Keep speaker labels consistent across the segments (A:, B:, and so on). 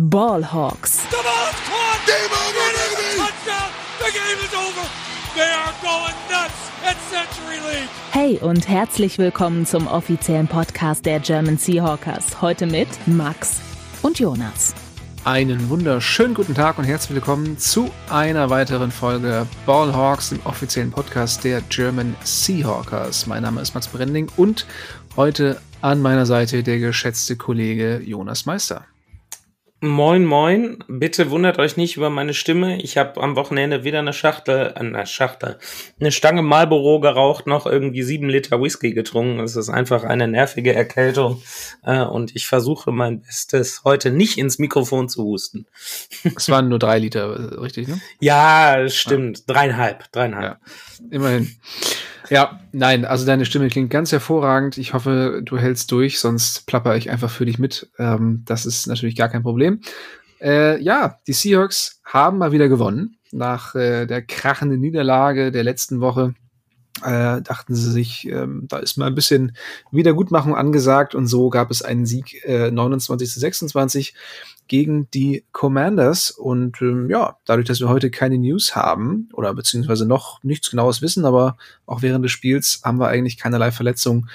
A: Ballhawks.
B: The ball's caught. Game over. Touchdown. The game is over. They are going nuts at Century League.
A: Hey und herzlich willkommen zum offiziellen Podcast der German Seahawkers. Heute mit Max und Jonas.
C: Einen wunderschönen guten Tag und herzlich willkommen zu einer weiteren Folge Ballhawks, dem offiziellen Podcast der German Seahawkers. Mein Name ist Max Brending und heute an meiner Seite der geschätzte Kollege Jonas Meister.
D: Moin, moin. Bitte wundert euch nicht über meine Stimme. Ich habe am Wochenende wieder eine Schachtel, äh, eine Schachtel, eine Stange Marlboro geraucht, noch irgendwie sieben Liter Whisky getrunken. Es ist einfach eine nervige Erkältung. Äh, und ich versuche mein Bestes, heute nicht ins Mikrofon zu husten.
C: Es waren nur drei Liter, äh, richtig, ne?
D: Ja, stimmt. Ja. Dreieinhalb, dreieinhalb.
C: Ja, immerhin. Ja, nein, also deine Stimme klingt ganz hervorragend. Ich hoffe, du hältst durch, sonst plapper ich einfach für dich mit. Ähm, das ist natürlich gar kein Problem. Äh, ja, die Seahawks haben mal wieder gewonnen. Nach äh, der krachenden Niederlage der letzten Woche äh, dachten sie sich, ähm, da ist mal ein bisschen Wiedergutmachung angesagt und so gab es einen Sieg äh, 29 zu 26 gegen die Commanders. Und ähm, ja, dadurch, dass wir heute keine News haben oder beziehungsweise noch nichts genaues wissen, aber auch während des Spiels haben wir eigentlich keinerlei Verletzung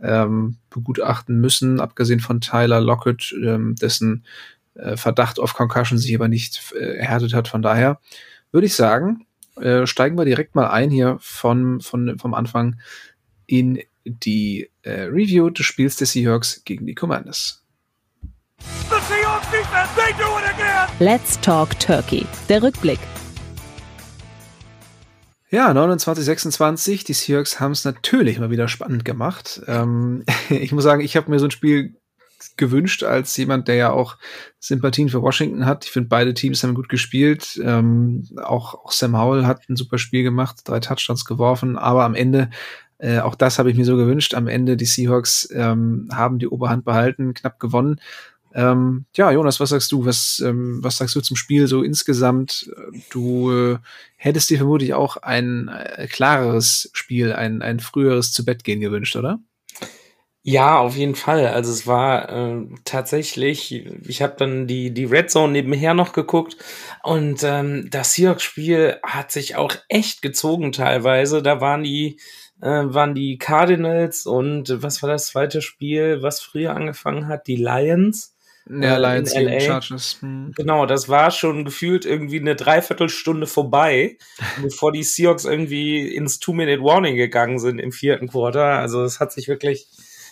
C: ähm, begutachten müssen, abgesehen von Tyler Lockett, ähm, dessen äh, Verdacht auf Concussion sich aber nicht äh, erhärtet hat. Von daher würde ich sagen, äh, steigen wir direkt mal ein hier von, von, vom Anfang in die äh, Review des Spiels des Seahawks gegen die Commanders.
A: Let's Talk Turkey. Der Rückblick.
C: Ja, 29, 26. Die Seahawks haben es natürlich mal wieder spannend gemacht. Ähm, ich muss sagen, ich habe mir so ein Spiel gewünscht als jemand, der ja auch Sympathien für Washington hat. Ich finde, beide Teams haben gut gespielt. Ähm, auch, auch Sam Howell hat ein super Spiel gemacht, drei Touchdowns geworfen, aber am Ende äh, auch das habe ich mir so gewünscht. Am Ende die Seahawks ähm, haben die Oberhand behalten, knapp gewonnen. Ähm, ja, Jonas, was sagst du? Was, ähm, was sagst du zum Spiel so insgesamt? Du äh, hättest dir vermutlich auch ein äh, klareres Spiel, ein, ein früheres zu Bett gehen gewünscht, oder?
D: Ja, auf jeden Fall. Also es war äh, tatsächlich, ich habe dann die, die Red Zone nebenher noch geguckt und ähm, das Seahawks-Spiel hat sich auch echt gezogen teilweise. Da waren die, äh, waren die Cardinals und was war das zweite Spiel, was früher angefangen hat? Die Lions.
C: Ja, äh, Lions gegen Chargers. Hm.
D: Genau, das war schon gefühlt irgendwie eine Dreiviertelstunde vorbei, bevor die Seahawks irgendwie ins Two-Minute-Warning gegangen sind im vierten Quarter. Also es hat sich wirklich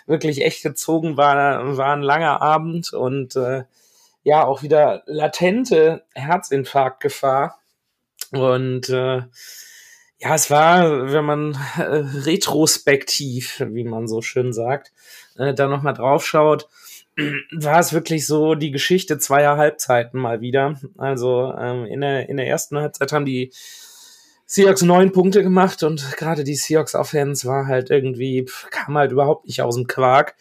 D: wirklich echt gezogen, war, war ein langer Abend und äh, ja, auch wieder latente Herzinfarktgefahr. Und äh, ja, es war, wenn man äh, retrospektiv, wie man so schön sagt, äh, da nochmal drauf schaut, war es wirklich so die Geschichte zweier Halbzeiten mal wieder. Also ähm, in, der, in der ersten Halbzeit haben die Seahawks neun Punkte gemacht und gerade die Seahawks Offense war halt irgendwie, kam halt überhaupt nicht aus dem Quark.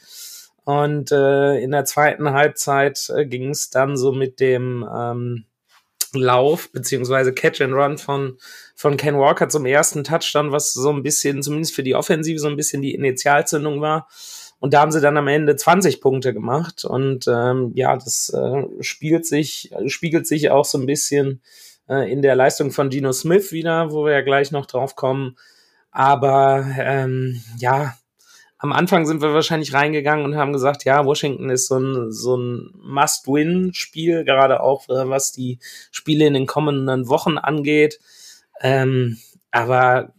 D: Und äh, in der zweiten Halbzeit äh, ging es dann so mit dem ähm, Lauf beziehungsweise Catch and Run von, von Ken Walker zum ersten Touchdown, was so ein bisschen, zumindest für die Offensive, so ein bisschen die Initialzündung war. Und da haben sie dann am Ende 20 Punkte gemacht. Und ähm, ja, das äh, spielt sich, spiegelt sich auch so ein bisschen äh, in der Leistung von Gino Smith wieder, wo wir ja gleich noch drauf kommen. Aber ähm, ja, am Anfang sind wir wahrscheinlich reingegangen und haben gesagt, ja, Washington ist so ein, so ein Must-Win-Spiel, gerade auch äh, was die Spiele in den kommenden Wochen angeht. Ähm, aber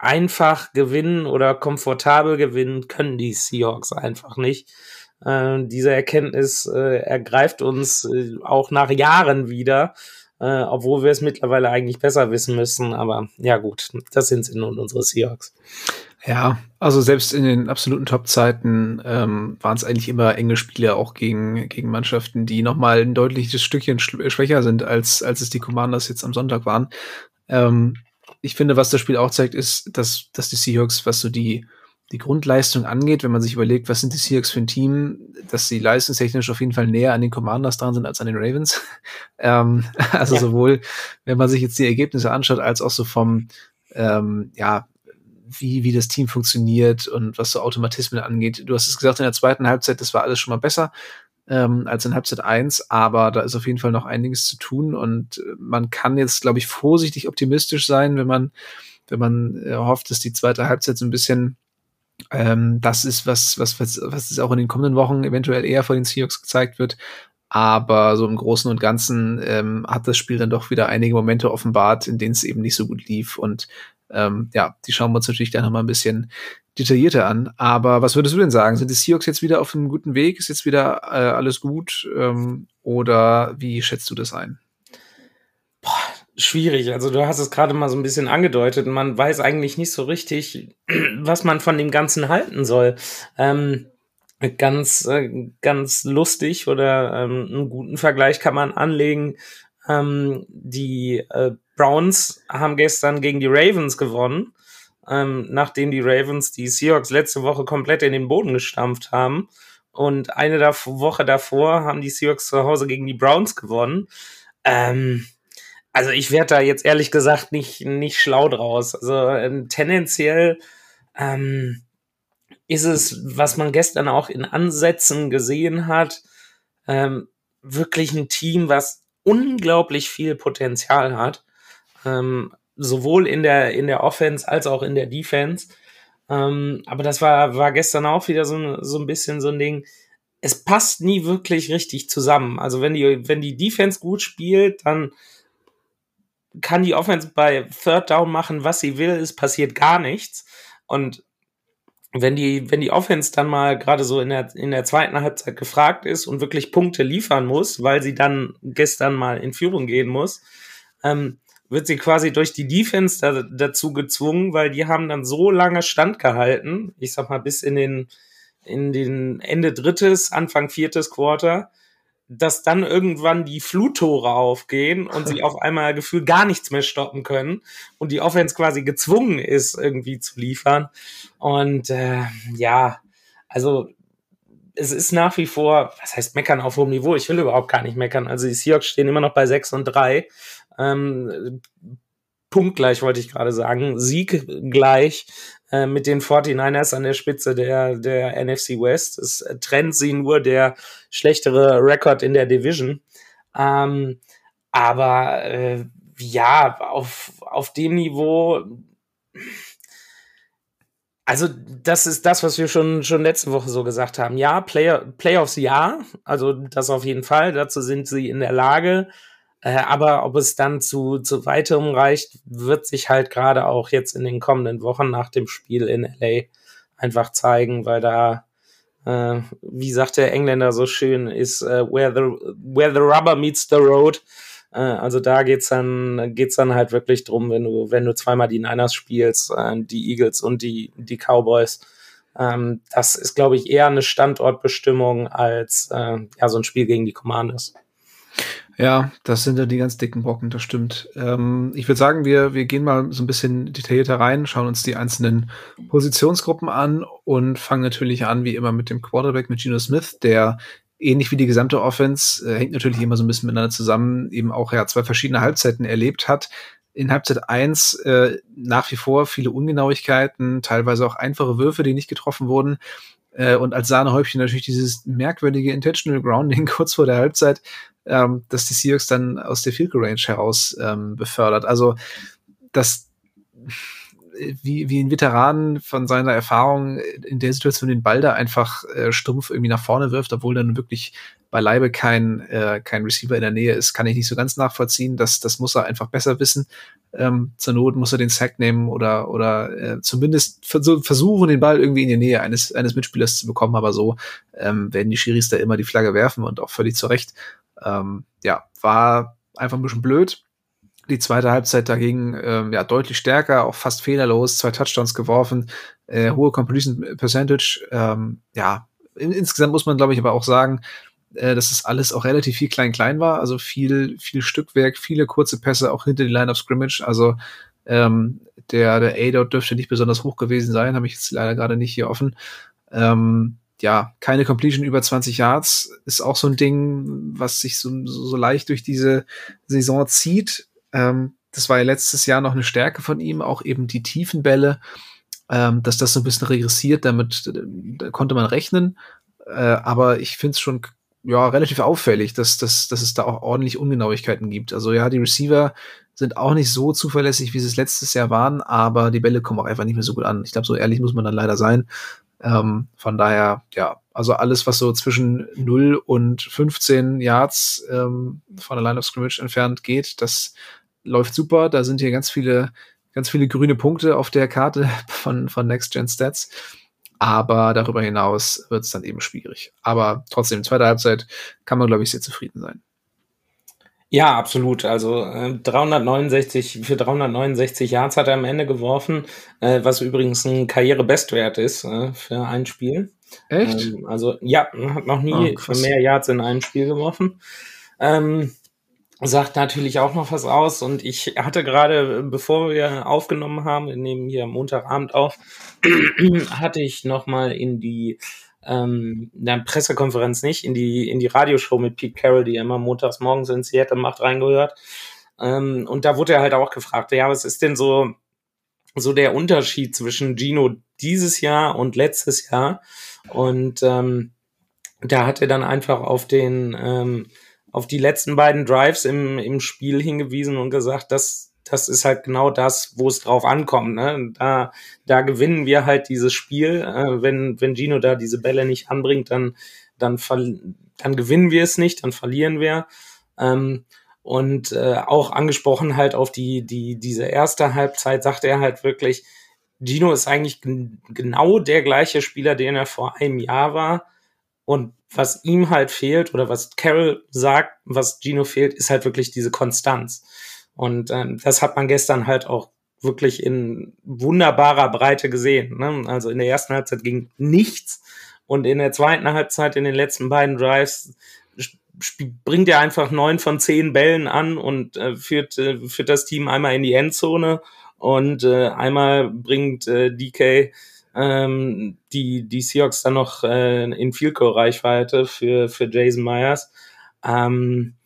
D: einfach gewinnen oder komfortabel gewinnen können die Seahawks einfach nicht. Äh, diese Erkenntnis äh, ergreift uns äh, auch nach Jahren wieder äh, obwohl wir es mittlerweile eigentlich besser wissen müssen. Aber ja gut, das sind sie nun unsere Seahawks.
C: Ja, also selbst in den absoluten Top-Zeiten ähm, waren es eigentlich immer enge Spiele, auch gegen, gegen Mannschaften, die nochmal ein deutliches Stückchen schwächer sind, als, als es die Commanders jetzt am Sonntag waren. Ähm, ich finde, was das Spiel auch zeigt, ist, dass, dass die Seahawks, was so die, die Grundleistung angeht, wenn man sich überlegt, was sind die Seahawks für ein Team, dass sie leistungstechnisch auf jeden Fall näher an den Commanders dran sind als an den Ravens. ähm, also ja. sowohl, wenn man sich jetzt die Ergebnisse anschaut, als auch so vom, ähm, ja, wie, wie das Team funktioniert und was so Automatismen angeht. Du hast es gesagt, in der zweiten Halbzeit, das war alles schon mal besser. Ähm, als in Halbzeit 1, aber da ist auf jeden Fall noch einiges zu tun und äh, man kann jetzt, glaube ich, vorsichtig optimistisch sein, wenn man, wenn man äh, hofft, dass die zweite Halbzeit so ein bisschen ähm, das ist, was, was, was, was auch in den kommenden Wochen eventuell eher vor den Seahawks gezeigt wird. Aber so im Großen und Ganzen ähm, hat das Spiel dann doch wieder einige Momente offenbart, in denen es eben nicht so gut lief. Und ähm, ja, die schauen wir uns natürlich dann nochmal ein bisschen detaillierter an. Aber was würdest du denn sagen? Sind die Seahawks jetzt wieder auf einem guten Weg? Ist jetzt wieder äh, alles gut? Ähm, oder wie schätzt du das ein?
D: Boah, schwierig. Also du hast es gerade mal so ein bisschen angedeutet. Man weiß eigentlich nicht so richtig, was man von dem Ganzen halten soll. Ähm, ganz, äh, ganz lustig oder ähm, einen guten Vergleich kann man anlegen. Ähm, die äh, Browns haben gestern gegen die Ravens gewonnen ähm, nachdem die Ravens die Seahawks letzte Woche komplett in den Boden gestampft haben. Und eine da Woche davor haben die Seahawks zu Hause gegen die Browns gewonnen. Ähm, also ich werde da jetzt ehrlich gesagt nicht, nicht schlau draus. Also ähm, tendenziell ähm, ist es, was man gestern auch in Ansätzen gesehen hat, ähm, wirklich ein Team, was unglaublich viel Potenzial hat. Ähm, sowohl in der, in der Offense als auch in der Defense. Ähm, aber das war, war gestern auch wieder so, so ein bisschen so ein Ding. Es passt nie wirklich richtig zusammen. Also wenn die, wenn die Defense gut spielt, dann kann die Offense bei Third Down machen, was sie will, es passiert gar nichts. Und wenn die, wenn die Offense dann mal gerade so in der, in der zweiten Halbzeit gefragt ist und wirklich Punkte liefern muss, weil sie dann gestern mal in Führung gehen muss, ähm, wird sie quasi durch die Defense da, dazu gezwungen, weil die haben dann so lange standgehalten, ich sag mal bis in den, in den Ende drittes, Anfang viertes Quarter, dass dann irgendwann die Fluttore aufgehen und sie auf einmal gefühlt gar nichts mehr stoppen können und die Offense quasi gezwungen ist, irgendwie zu liefern. Und äh, ja, also es ist nach wie vor, was heißt meckern auf hohem Niveau? Ich will überhaupt gar nicht meckern. Also die Seahawks stehen immer noch bei 6 und 3 ähm, punktgleich wollte ich gerade sagen, Sieg gleich äh, mit den 49ers an der Spitze der, der NFC West. Es trennt sie nur der schlechtere Rekord in der Division. Ähm, aber äh, ja, auf, auf dem Niveau, also das ist das, was wir schon, schon letzte Woche so gesagt haben. Ja, Player, Playoffs ja, also das auf jeden Fall. Dazu sind sie in der Lage. Äh, aber ob es dann zu, zu weiterem reicht, wird sich halt gerade auch jetzt in den kommenden Wochen nach dem Spiel in LA einfach zeigen, weil da, äh, wie sagt der Engländer so schön, ist äh, where, the, where the rubber meets the road. Äh, also da geht's dann, geht's dann halt wirklich drum, wenn du, wenn du zweimal die Niners spielst, äh, die Eagles und die, die Cowboys. Ähm, das ist, glaube ich, eher eine Standortbestimmung als äh, ja, so ein Spiel gegen die Commanders.
C: Ja, das sind ja die ganz dicken Brocken, das stimmt. Ähm, ich würde sagen, wir, wir gehen mal so ein bisschen detaillierter rein, schauen uns die einzelnen Positionsgruppen an und fangen natürlich an, wie immer, mit dem Quarterback, mit Geno Smith, der ähnlich wie die gesamte Offense, äh, hängt natürlich immer so ein bisschen miteinander zusammen, eben auch ja zwei verschiedene Halbzeiten erlebt hat. In Halbzeit eins äh, nach wie vor viele Ungenauigkeiten, teilweise auch einfache Würfe, die nicht getroffen wurden. Äh, und als Sahnehäubchen natürlich dieses merkwürdige Intentional Grounding kurz vor der Halbzeit, ähm, dass die Seahawks dann aus der Field Range heraus ähm, befördert. Also das wie, wie ein Veteran von seiner Erfahrung in der Situation den Ball da einfach äh, stumpf irgendwie nach vorne wirft, obwohl dann wirklich beileibe kein, äh, kein Receiver in der Nähe ist, kann ich nicht so ganz nachvollziehen. Das, das muss er einfach besser wissen. Ähm, zur Not muss er den Sack nehmen oder, oder äh, zumindest versuchen, den Ball irgendwie in die Nähe eines, eines Mitspielers zu bekommen. Aber so ähm, werden die Schiris da immer die Flagge werfen und auch völlig zu Recht. Ähm, ja, war einfach ein bisschen blöd. Die zweite Halbzeit dagegen ähm, ja deutlich stärker, auch fast fehlerlos, zwei Touchdowns geworfen, äh, hohe Completion Percentage. Ähm, ja, in, insgesamt muss man, glaube ich, aber auch sagen, äh, dass es alles auch relativ viel klein-klein war, also viel, viel Stückwerk, viele kurze Pässe auch hinter die Line of Scrimmage. Also ähm, der, der A-Dot dürfte nicht besonders hoch gewesen sein, habe ich jetzt leider gerade nicht hier offen. Ähm, ja, keine Completion über 20 Yards ist auch so ein Ding, was sich so, so leicht durch diese Saison zieht. Ähm, das war ja letztes Jahr noch eine Stärke von ihm, auch eben die tiefen Bälle, ähm, dass das so ein bisschen regressiert, damit da konnte man rechnen. Äh, aber ich finde es schon ja relativ auffällig, dass, dass, dass es da auch ordentlich Ungenauigkeiten gibt. Also ja, die Receiver sind auch nicht so zuverlässig, wie sie es letztes Jahr waren, aber die Bälle kommen auch einfach nicht mehr so gut an. Ich glaube, so ehrlich muss man dann leider sein. Ähm, von daher, ja, also alles, was so zwischen 0 und 15 Yards ähm, von der Line of Scrimmage entfernt geht, das läuft super. Da sind hier ganz viele, ganz viele grüne Punkte auf der Karte von, von Next Gen Stats. Aber darüber hinaus wird es dann eben schwierig. Aber trotzdem, zweite Halbzeit kann man, glaube ich, sehr zufrieden sein.
D: Ja, absolut. Also äh, 369 für 369 Yards hat er am Ende geworfen, äh, was übrigens ein Karrierebestwert ist äh, für ein Spiel.
C: Echt?
D: Ähm, also ja, hat noch nie
C: Oh, krass.
D: mehr Yards in einem Spiel geworfen. Ähm, sagt natürlich auch noch was aus. Und ich hatte gerade, bevor wir aufgenommen haben, wir nehmen hier Montagabend auf, hatte ich noch mal in die ähm, in der Pressekonferenz nicht, in die, in die Radioshow mit Pete Carroll, die er immer montags morgens in Seattle macht, reingehört. Ähm, und da wurde er halt auch gefragt, ja, was ist denn so, so der Unterschied zwischen Gino dieses Jahr und letztes Jahr? Und ähm, da hat er dann einfach auf den, ähm, auf die letzten beiden Drives im, im Spiel hingewiesen und gesagt, dass das ist halt genau das, wo es drauf ankommt. Ne? Da, da gewinnen wir halt dieses Spiel. Äh, wenn, wenn Gino da diese Bälle nicht anbringt, dann, dann, dann gewinnen wir es nicht, dann verlieren wir. Ähm, und äh, auch angesprochen halt auf die, die, diese erste Halbzeit, sagt er halt wirklich, Gino ist eigentlich genau der gleiche Spieler, den er vor einem Jahr war. Und was ihm halt fehlt oder was Carol sagt, was Gino fehlt, ist halt wirklich diese Konstanz. Und ähm, das hat man gestern halt auch wirklich in wunderbarer Breite gesehen. Ne? Also in der ersten Halbzeit ging nichts und in der zweiten Halbzeit, in den letzten beiden Drives, bringt er einfach neun von zehn Bällen an und äh, führt, äh, führt das Team einmal in die Endzone und äh, einmal bringt äh, DK ähm, die, die Seahawks dann noch äh, in Field Goal Reichweite für, für Jason Myers. Ähm,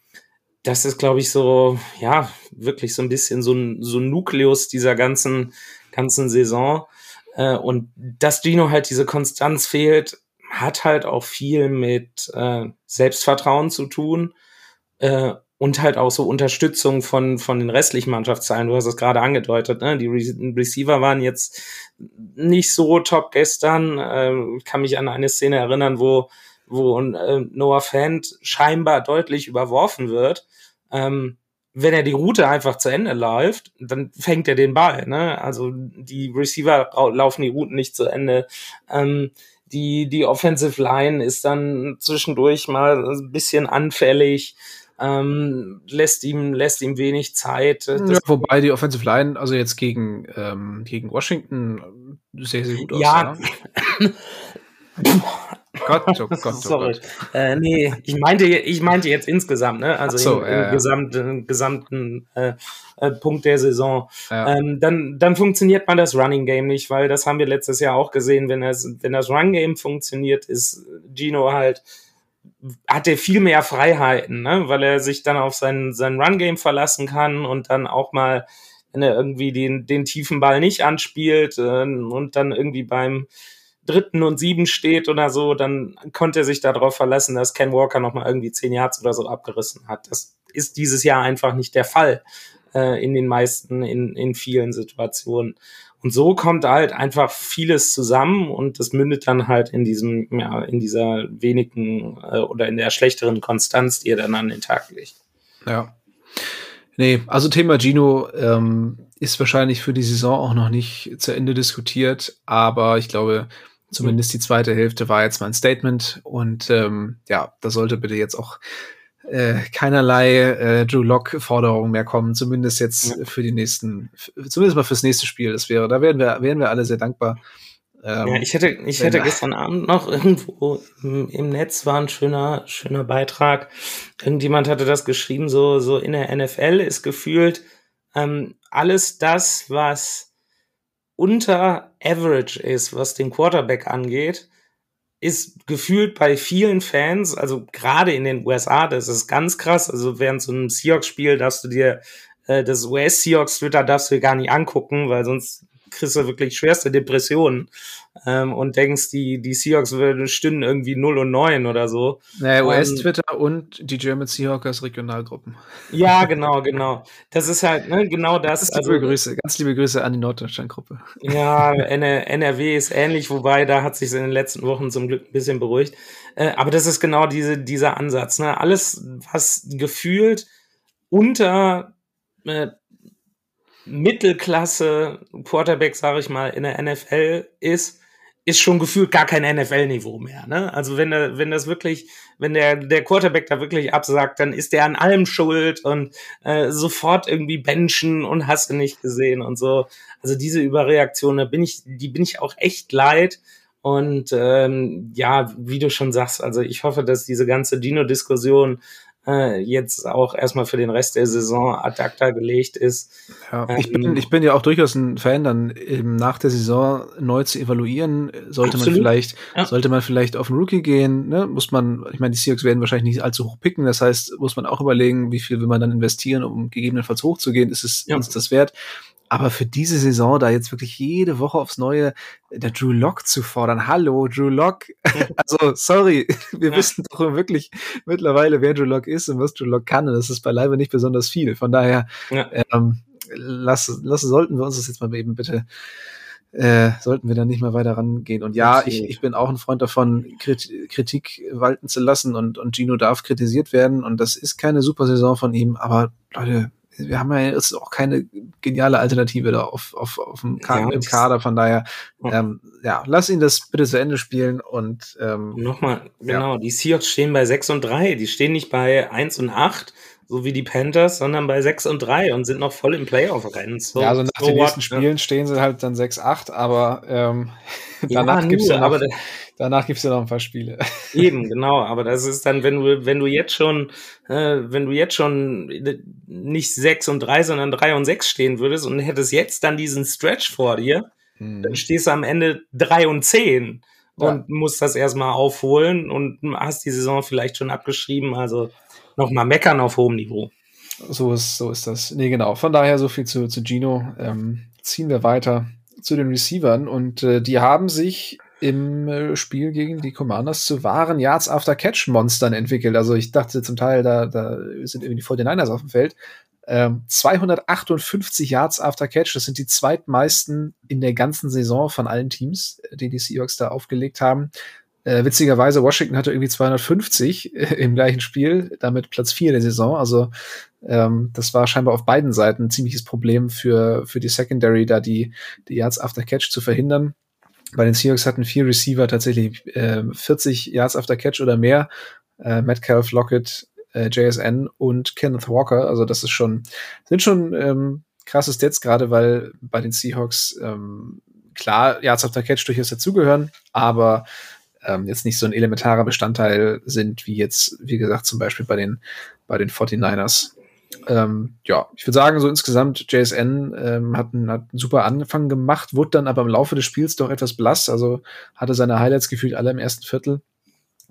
D: das ist, glaube ich, so, ja, wirklich so ein bisschen so ein, so ein Nukleus dieser ganzen, ganzen Saison. Äh, und dass Gino halt diese Konstanz fehlt, hat halt auch viel mit äh, Selbstvertrauen zu tun äh, und halt auch so Unterstützung von, von den restlichen Mannschaftsteilen. Du hast es gerade angedeutet, ne? die Re Receiver waren jetzt nicht so top gestern. Äh, kann mich an eine Szene erinnern, wo wo äh, Noah Fant scheinbar deutlich überworfen wird. Ähm, wenn er die Route einfach zu Ende läuft, dann fängt er den Ball. Ne? Also die Receiver laufen die Routen nicht zu Ende. Ähm, die, die Offensive Line ist dann zwischendurch mal ein bisschen anfällig. Ähm, lässt ihm lässt ihm wenig Zeit.
C: Ja, wobei die Offensive Line also jetzt gegen ähm, gegen Washington sehr sehr gut
D: ja.
C: aussah. Gott, oh Gott, oh
D: Sorry.
C: Gott.
D: Äh, nee, ich meinte, ich meinte jetzt insgesamt, ne? Also
C: so,
D: im,
C: ja,
D: im
C: ja.
D: gesamten, gesamten äh, äh, Punkt der Saison.
C: Ja.
D: Ähm, dann, dann funktioniert man das Running Game nicht, weil das haben wir letztes Jahr auch gesehen. Wenn das, wenn das Run Game funktioniert, ist Gino halt hat er viel mehr Freiheiten, ne? weil er sich dann auf sein, sein Run-Game verlassen kann und dann auch mal, wenn er irgendwie den, den tiefen Ball nicht anspielt äh, und dann irgendwie beim dritten und sieben steht oder so, dann konnte er sich darauf verlassen, dass Ken Walker nochmal irgendwie zehn Yards oder so abgerissen hat. Das ist dieses Jahr einfach nicht der Fall äh, in den meisten, in, in vielen Situationen. Und so kommt halt einfach vieles zusammen und das mündet dann halt in diesem, ja, in dieser wenigen äh, oder in der schlechteren Konstanz, die er dann an den Tag legt.
C: Ja. Nee, also Thema Gino ähm, ist wahrscheinlich für die Saison auch noch nicht zu Ende diskutiert, aber ich glaube, zumindest die zweite Hälfte war jetzt mal ein Statement und ähm, ja, da sollte bitte jetzt auch äh, keinerlei äh, Drew Lock Forderungen mehr kommen, zumindest jetzt
D: Ja.
C: für die nächsten, zumindest mal fürs nächste Spiel. Das wäre, da wären wir, wären wir alle sehr dankbar. Ähm,
D: Ja, ich hätte, ich hätte gestern Abend noch irgendwo im, im Netz war ein schöner, schöner Beitrag. Irgendjemand hatte das geschrieben, so, so in der NFL ist gefühlt ähm, alles das, was unter Average ist, was den Quarterback angeht, ist gefühlt bei vielen Fans, also gerade in den USA, das ist ganz krass. Also während so einem Seahawks-Spiel darfst du dir äh, das US-Seahawks-Twitter darfst du dir gar nicht angucken, weil sonst kriegst du wirklich schwerste Depressionen ähm, und denkst, die, die Seahawks würden, stünden irgendwie 0 und 9 oder so.
C: Naja, US-Twitter und die German Seahawkers Regionalgruppen.
D: Ja, genau, genau. Das ist halt ne, genau das.
C: Ganz liebe also, Grüße, ganz liebe Grüße an die Norddeutschland-Gruppe.
D: Ja, NRW ist ähnlich, wobei da hat sich in den letzten Wochen zum Glück ein bisschen beruhigt. Äh, aber das ist genau diese, dieser Ansatz. Ne? Alles, was gefühlt unter äh, Mittelklasse Quarterback, sage ich mal, in der NFL ist, ist schon gefühlt gar kein NFL-Niveau mehr. Ne? Also wenn er, wenn das wirklich, wenn der der Quarterback da wirklich absagt, dann ist der an allem schuld und äh, sofort irgendwie benchen und hast du nicht gesehen und so. Also diese Überreaktion, da bin ich, die bin ich auch echt leid. Und ähm, ja, wie du schon sagst, also ich hoffe, dass diese ganze Dino-Diskussion äh, jetzt auch erstmal für den Rest der Saison ad acta gelegt ist.
C: Ja, ich, bin, ähm, ich bin ja auch durchaus ein Fan, dann eben nach der Saison neu zu evaluieren. Sollte absolut. man vielleicht, ja. sollte man vielleicht auf einen Rookie gehen, ne? muss man, ich meine, die Seahawks werden wahrscheinlich nicht allzu hoch picken, das heißt, muss man auch überlegen, wie viel will man dann investieren, um gegebenenfalls hochzugehen, ist es ja. uns das wert? Aber für diese Saison da jetzt wirklich jede Woche aufs Neue der Drew Lock zu fordern. Hallo, Drew Lock. also, sorry, wir ja. wissen doch wirklich mittlerweile, wer Drew Lock ist und was Drew Lock kann. Und das ist beileibe nicht besonders viel. Von daher, ja. ähm, lass, lass, sollten wir uns das jetzt mal eben bitte äh, sollten wir da nicht mehr weiter rangehen. Und ja, ich, ich bin auch ein Freund davon, Kritik walten zu lassen und, und Gino darf kritisiert werden. Und das ist keine super Saison von ihm, aber Leute, wir haben ja jetzt auch keine geniale Alternative da auf, auf, auf dem Kader, ja, im Kader, von daher, ähm, ja, lass ihn das bitte zu Ende spielen und ähm,
D: nochmal, genau, ja. die Seahawks stehen bei 6 und 3, die stehen nicht bei 1 und 8, so wie die Panthers, sondern bei 6 und 3 und sind noch voll im Playoff-Rennen.
C: So, ja, also nach so den nächsten what, Spielen ne? stehen sie halt dann 6-8, aber ähm, danach ja, gibt's ja noch, danach gibt's ja noch ein paar Spiele.
D: Eben, genau, aber das ist dann, wenn du, wenn du jetzt schon, äh, wenn du jetzt schon nicht 6 und 3, sondern 3 und 6 stehen würdest und hättest jetzt dann diesen Stretch vor dir, hm. dann stehst du am Ende 3 und 10 und ja. musst das erstmal aufholen und hast die Saison vielleicht schon abgeschrieben, also nochmal meckern auf hohem Niveau.
C: So ist, so ist das. Nee, genau. Von daher so viel zu, zu Gino. Ähm, ziehen wir weiter zu den Receivern und äh, die haben sich im äh, Spiel gegen die Commanders zu wahren Yards after Catch Monstern entwickelt. Also ich dachte zum Teil, da, da sind irgendwie die 49ers auf dem Feld. Ähm, 258 Yards after Catch, das sind die zweitmeisten in der ganzen Saison von allen Teams, äh, die die Seahawks da aufgelegt haben. Äh, witzigerweise, Washington hatte irgendwie 250 äh, im gleichen Spiel, damit Platz 4 der Saison. Also ähm, das war scheinbar auf beiden Seiten ein ziemliches Problem für, für die Secondary, da die, die Yards after Catch zu verhindern. Bei den Seahawks hatten vier Receiver tatsächlich äh, 40 Yards after Catch oder mehr. Äh, Metcalf, Lockett, äh, JSN und Kenneth Walker. Also das ist schon, sind schon ähm, krasse Stats, gerade weil bei den Seahawks ähm, klar Yards after Catch durchaus dazugehören, aber ähm, jetzt nicht so ein elementarer Bestandteil sind, wie jetzt, wie gesagt, zum Beispiel bei den, bei den 49ers. Ähm, ja, ich würde sagen, so insgesamt, JSN ähm, hat, einen, hat einen super Anfang gemacht, wurde dann aber im Laufe des Spiels doch etwas blass, also hatte seine Highlights gefühlt alle im ersten Viertel.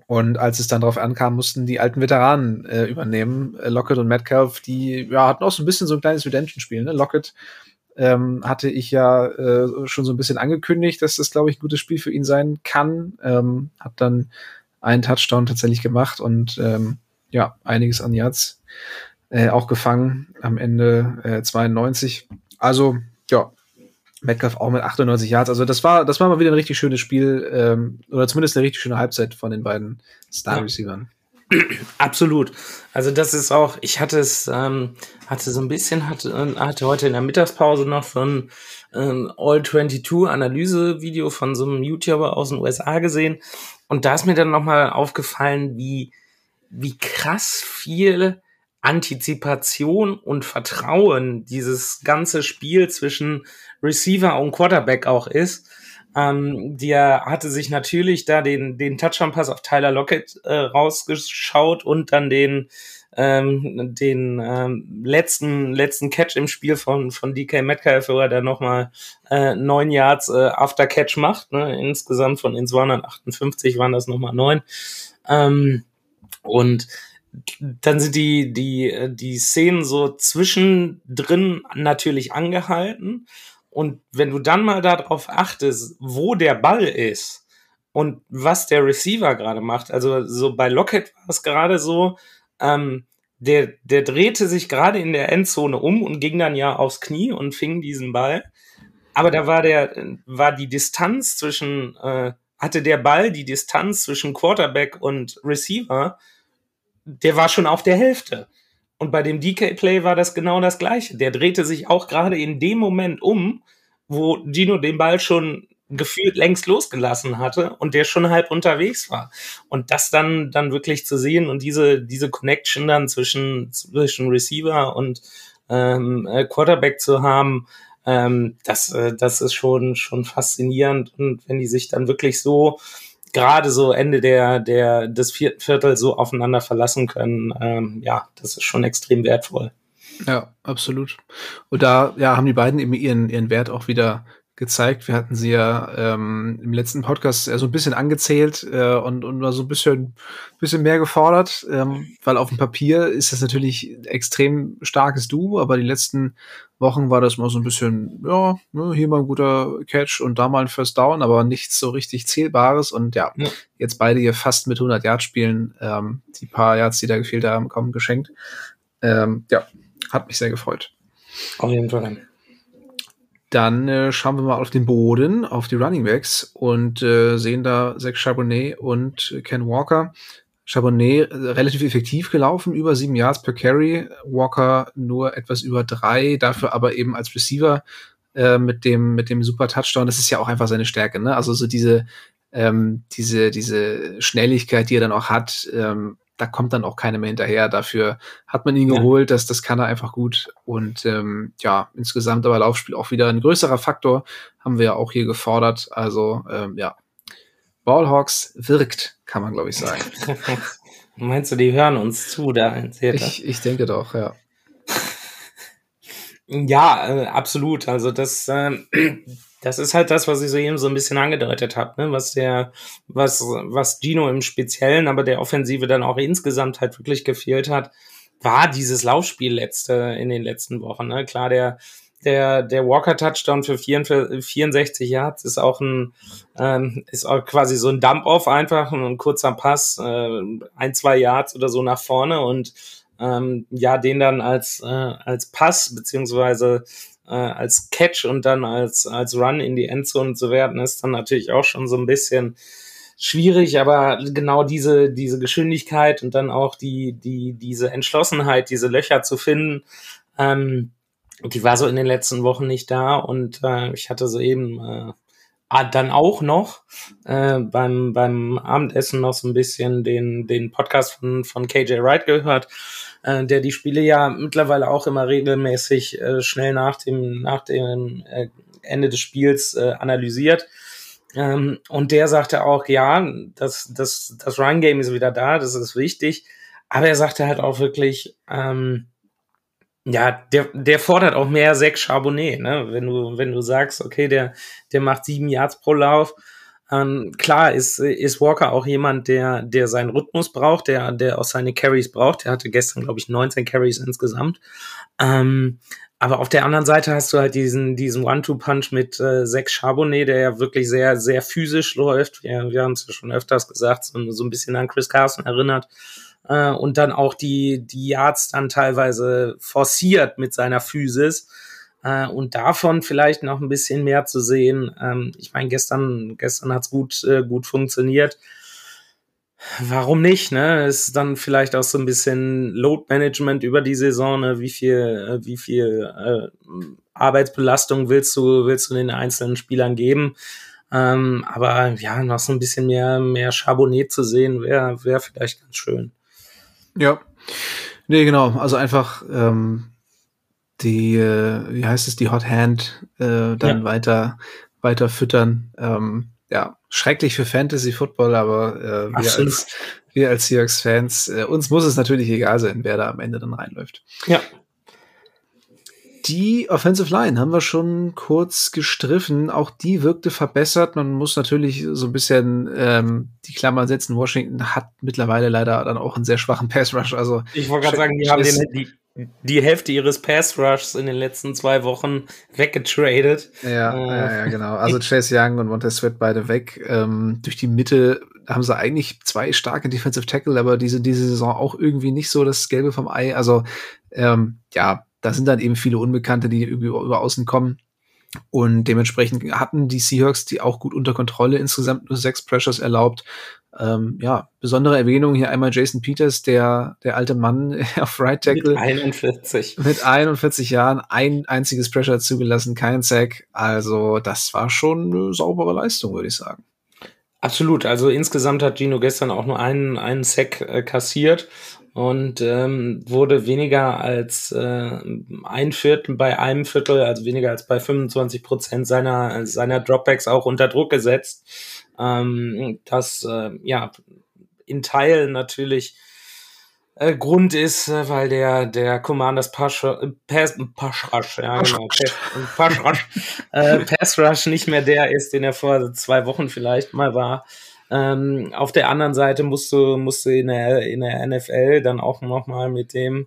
C: Und als es dann darauf ankam, mussten die alten Veteranen äh, übernehmen. Lockett und Metcalf, die ja, hatten auch so ein bisschen so ein kleines Redemption-Spiel. Ne? Lockett ähm, hatte ich ja äh, schon so ein bisschen angekündigt, dass das, glaube ich, ein gutes Spiel für ihn sein kann. Ähm, hat dann einen Touchdown tatsächlich gemacht und ähm, ja, einiges an Yards äh, auch gefangen am Ende äh, 92. Also, ja, Metcalf auch mit 98 Yards. Also das war, das war mal wieder ein richtig schönes Spiel, ähm, oder zumindest eine richtig schöne Halbzeit von den beiden Star-Receivern.
D: Absolut. Also das ist auch, ich hatte es, ähm, hatte so ein bisschen, hatte, hatte heute in der Mittagspause noch so ein ähm, All-22-Analyse-Video von so einem YouTuber aus den USA gesehen. Und da ist mir dann nochmal aufgefallen, wie, wie krass viel Antizipation und Vertrauen dieses ganze Spiel zwischen Receiver und Quarterback auch ist. Ähm, der hatte sich natürlich da den, den Touchdown-Pass auf Tyler Lockett äh, rausgeschaut und dann den, ähm, den ähm, letzten, letzten Catch im Spiel von, von DK Metcalf, wo er dann nochmal äh, neun Yards äh, After Catch macht. Ne? Insgesamt von den 258 waren das nochmal neun. Ähm, und dann sind die, die, die Szenen so zwischendrin natürlich angehalten Und wenn du dann mal darauf achtest, wo der Ball ist und was der Receiver gerade macht, also so bei Lockett war es gerade so, ähm, der, der drehte sich gerade in der Endzone um und ging dann ja aufs Knie und fing diesen Ball. Aber da war der, war die Distanz zwischen, äh, hatte der Ball die Distanz zwischen Quarterback und Receiver, der war schon auf der Hälfte. Und bei dem DK-Play war das genau das Gleiche. Der drehte sich auch gerade in dem Moment um, wo Gino den Ball schon gefühlt längst losgelassen hatte und der schon halb unterwegs war. Und das dann, dann wirklich zu sehen und diese, diese Connection dann zwischen, zwischen Receiver und ähm, äh, Quarterback zu haben, ähm, das, äh, das ist schon, schon faszinierend. Und wenn die sich dann wirklich so gerade so Ende der, der, des vierten Viertels so aufeinander verlassen können, ähm, ja, das ist schon extrem wertvoll.
C: Ja, absolut. Und da ja, haben die beiden eben ihren, ihren Wert auch wieder gezeigt. Wir hatten sie ja ähm, im letzten Podcast äh, so ein bisschen angezählt äh, und, und war so ein bisschen, bisschen mehr gefordert, ähm, weil auf dem Papier ist das natürlich ein extrem starkes Duo, aber die letzten Wochen war das mal so ein bisschen, ja, ne, hier mal ein guter Catch und da mal ein First Down, aber nichts so richtig Zählbares und ja, ja. jetzt beide hier fast mit 100 Yards spielen, ähm, die paar Yards, die da gefehlt haben, kommen geschenkt. Ähm, ja, hat mich sehr gefreut.
D: Auf jeden Fall.
C: Dann äh, schauen wir mal auf den Boden, auf die Running Backs und äh, sehen da Zach Charbonnet und Ken Walker. Charbonnet äh, relativ effektiv gelaufen, über sieben Yards per Carry. Walker nur etwas über drei, dafür aber eben als Receiver äh, mit dem mit dem super Touchdown. Das ist ja auch einfach seine Stärke, ne? Also so diese ähm, diese diese Schnelligkeit, die er dann auch hat, ähm, da kommt dann auch keiner mehr hinterher. Dafür hat man ihn ja. geholt, das, das kann er einfach gut. Und ähm, ja, insgesamt aber Laufspiel auch wieder ein größerer Faktor, haben wir ja auch hier gefordert. Also ähm, ja, Ballhawks wirkt, kann man glaube ich sagen.
D: Meinst du, die hören uns zu da
C: in Ich, ich denke doch, ja.
D: Ja, äh, absolut. Also das, äh, das ist halt das, was ich so eben so ein bisschen angedeutet habe, ne? was der, was, was Gino im Speziellen, aber der Offensive dann auch insgesamt halt wirklich gefehlt hat, war dieses Laufspiel letzte in den letzten Wochen. Ne? Klar, der, der, der Walker-Touchdown für 64 Yards ist auch ein, ähm, ist auch quasi so ein Dump-Off einfach, ein kurzer Pass, äh, ein, zwei Yards oder so nach vorne und ähm, ja, den dann als, äh, als Pass beziehungsweise äh, als Catch und dann als, als Run in die Endzone zu werden, ist dann natürlich auch schon so ein bisschen schwierig, aber genau diese, diese Geschwindigkeit und dann auch die, die, diese Entschlossenheit, diese Löcher zu finden, ähm, die war so in den letzten Wochen nicht da. Und äh, ich hatte so eben äh, ah, dann auch noch äh, beim, beim Abendessen noch so ein bisschen den, den Podcast von, von KJ Wright gehört äh, der die Spiele ja mittlerweile auch immer regelmäßig äh, schnell nach dem, nach dem äh, Ende des Spiels äh, analysiert. Ähm, und der sagte auch, ja, das, das, das Run-Game ist wieder da, das ist wichtig. Aber er sagte halt auch wirklich, ähm, ja, der, der fordert auch mehr Sechs Charbonnet, ne? Wenn du, wenn du sagst, okay, der, der macht sieben Yards pro Lauf, ähm, klar ist, ist Walker auch jemand, der, der seinen Rhythmus braucht, der, der auch seine Carries braucht. Er hatte gestern, glaube ich, 19 Carries insgesamt. Ähm, aber auf der anderen Seite hast du halt diesen, diesen One-Two-Punch mit äh, Zach Charbonnet, der ja wirklich sehr, sehr physisch läuft. Wir, wir haben es ja schon öfters gesagt, so, so ein bisschen an Chris Carson erinnert. Äh, und dann auch die, die Yards dann teilweise forciert mit seiner Physis äh, und davon vielleicht noch ein bisschen mehr zu sehen. Ähm, ich meine, gestern, gestern hat's gut, äh, gut funktioniert. Warum nicht? Ne? Ist dann vielleicht auch so ein bisschen Load Management über die Saison. Ne? Wie viel, äh, wie viel äh, Arbeitsbelastung willst du, willst du den einzelnen Spielern geben? Ähm, aber ja, noch so ein bisschen mehr, mehr Charbonnet zu sehen, wäre wär vielleicht ganz schön.
C: Ja. Nee, genau. Also einfach ähm, die, äh, wie heißt es, die Hot Hand äh, dann ja. weiter, weiter füttern. Ähm, ja, schrecklich für Fantasy Football, aber äh, wir, als, wir als Seahawks-Fans, äh, uns muss es natürlich egal sein, wer da am Ende dann reinläuft.
D: Ja.
C: Die Offensive Line haben wir schon kurz gestriffen. Auch die wirkte verbessert. Man muss natürlich so ein bisschen ähm, die Klammer setzen. Washington hat mittlerweile leider dann auch einen sehr schwachen Pass Rush. Also
D: ich wollte gerade sagen, die haben, den, die, die Hälfte ihres Pass Rushs in den letzten zwei Wochen weggetradet.
C: Ja, äh. ja, ja, genau. Also Chase Young und Montez Sweat beide weg. Ähm, durch die Mitte haben sie eigentlich zwei starke Defensive Tackle, aber diese, diese Saison auch irgendwie nicht so das Gelbe vom Ei. Also ähm, ja, da sind dann eben viele Unbekannte, die irgendwie über außen kommen. Und dementsprechend hatten die Seahawks die auch gut unter Kontrolle, insgesamt nur sechs Pressures erlaubt. Ähm, ja, besondere Erwähnung hier einmal Jason Peters, der, der alte Mann auf Right Tackle.
D: Mit 41.
C: Mit 41 Jahren, ein einziges Pressure zugelassen, kein Sack. Also, das war schon eine saubere Leistung, würde ich sagen.
D: Absolut. Also insgesamt hat Gino gestern auch nur einen, einen Sack äh, kassiert und ähm, wurde weniger als äh, ein Viertel bei einem Viertel, also weniger als bei 25 Prozent seiner, seiner Dropbacks auch unter Druck gesetzt. Ähm, das äh, ja in Teilen natürlich äh, Grund ist, äh, weil der der Commanders Pass, äh, Pass, Rush, ja genau, äh, nicht mehr der ist, den er vor zwei Wochen vielleicht mal war. Ähm, auf der anderen Seite musst du, musst du in der, in der NFL dann auch nochmal mit dem,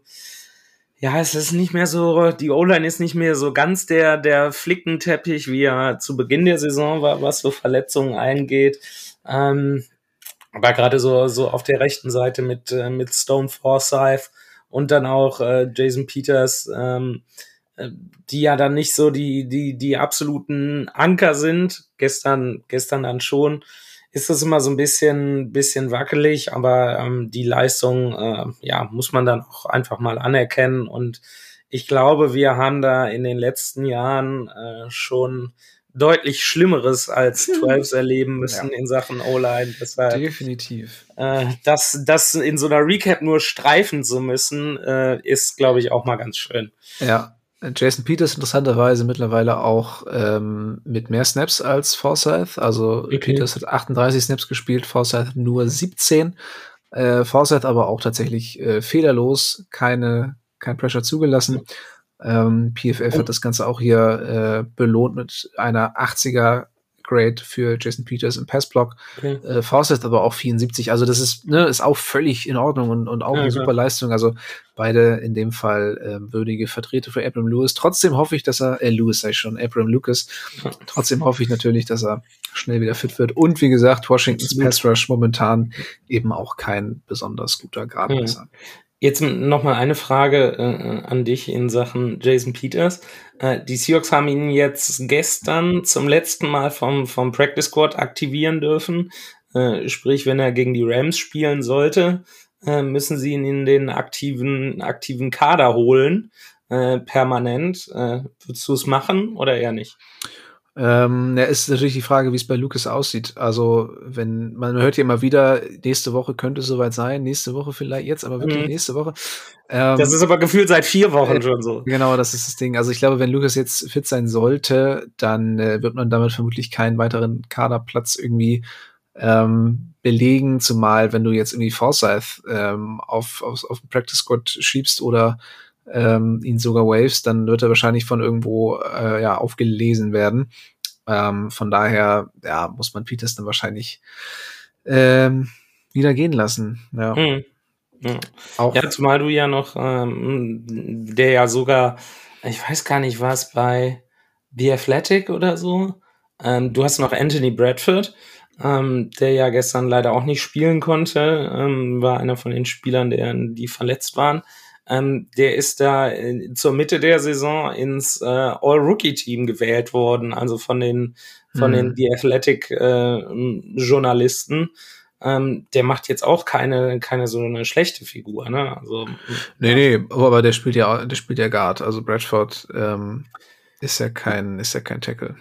D: ja, es ist nicht mehr so, die O-Line ist nicht mehr so ganz der, der Flickenteppich, wie er zu Beginn der Saison war, was so Verletzungen eingeht. Ähm, aber gerade so, so auf der rechten Seite mit, äh, mit Stone Forsyth und dann auch äh, Jason Peters, ähm, äh, die ja dann nicht so die, die, die absoluten Anker sind. Gestern, gestern dann schon ist das immer so ein bisschen, bisschen wackelig, aber ähm, die Leistung, äh, ja, muss man dann auch einfach mal anerkennen. Und ich glaube, wir haben da in den letzten Jahren äh, schon deutlich Schlimmeres als 12 erleben müssen ja. in Sachen O-Line.
C: Definitiv.
D: Äh, das, das in so einer Recap nur streifen zu müssen, äh, ist, glaube ich, auch mal ganz schön.
C: Ja, Jason Peters interessanterweise mittlerweile auch ähm, mit mehr Snaps als Forsyth. Also okay. Peters hat 38 Snaps gespielt, Forsyth nur 17. Äh, Forsyth aber auch tatsächlich äh, fehlerlos, keine, kein Pressure zugelassen. Ähm, PFF oh. hat das Ganze auch hier äh, belohnt mit einer 80er Grade für Jason Peters im Passblock. Okay. Äh, Fawcett aber auch 74. Also das ist, ne, ist auch völlig in Ordnung und, und auch ja, eine super Leistung. Also beide in dem Fall äh, würdige Vertreter für Abram Lewis. Trotzdem hoffe ich, dass er, äh, Lewis sei schon, Abram Lucas. Trotzdem hoffe ich natürlich, dass er schnell wieder fit wird. Und wie gesagt, Washingtons Pass Rush momentan eben auch kein besonders guter Gradmesser. Ja.
D: Jetzt noch mal eine Frage äh, an dich in Sachen Jason Peters. Äh, die Seahawks haben ihn jetzt gestern zum letzten Mal vom, vom Practice Squad aktivieren dürfen. Äh, sprich, wenn er gegen die Rams spielen sollte, äh, müssen sie ihn in den aktiven, aktiven Kader holen, äh, permanent. Äh, würdest du es machen oder eher nicht?
C: Ähm, ja, ist natürlich die Frage, wie es bei Lucas aussieht. Also, wenn man hört ja immer wieder, nächste Woche könnte es soweit sein, nächste Woche vielleicht jetzt, aber wirklich mhm. nächste Woche.
D: Ähm, das ist aber gefühlt seit vier Wochen äh, schon so.
C: Genau, das ist das Ding. Also ich glaube, wenn Lucas jetzt fit sein sollte, dann äh, wird man damit vermutlich keinen weiteren Kaderplatz irgendwie ähm, belegen, zumal wenn du jetzt irgendwie Forsyth ähm, auf, auf, auf den Practice Squad schiebst oder ähm, ihn sogar waves, dann wird er wahrscheinlich von irgendwo äh, ja, aufgelesen werden. Ähm, von daher ja, muss man Peters dann wahrscheinlich ähm, wieder gehen lassen. Ja. Hm.
D: Ja. Auch ja, zumal du ja noch, ähm, der ja sogar, ich weiß gar nicht, was bei The Athletic oder so. Ähm, du hast noch Anthony Bradford, ähm, der ja gestern leider auch nicht spielen konnte, ähm, war einer von den Spielern, der, die verletzt waren. Ähm, der ist da äh, zur Mitte der Saison ins äh, All-Rookie-Team gewählt worden, also von den von den mhm. The Athletic äh, Journalisten. Ähm, der macht jetzt auch keine keine so eine schlechte Figur, ne? Also
C: nee, nee, aber der spielt ja der spielt ja Guard, also Bradford ähm, ist ja kein ist ja kein Tackle.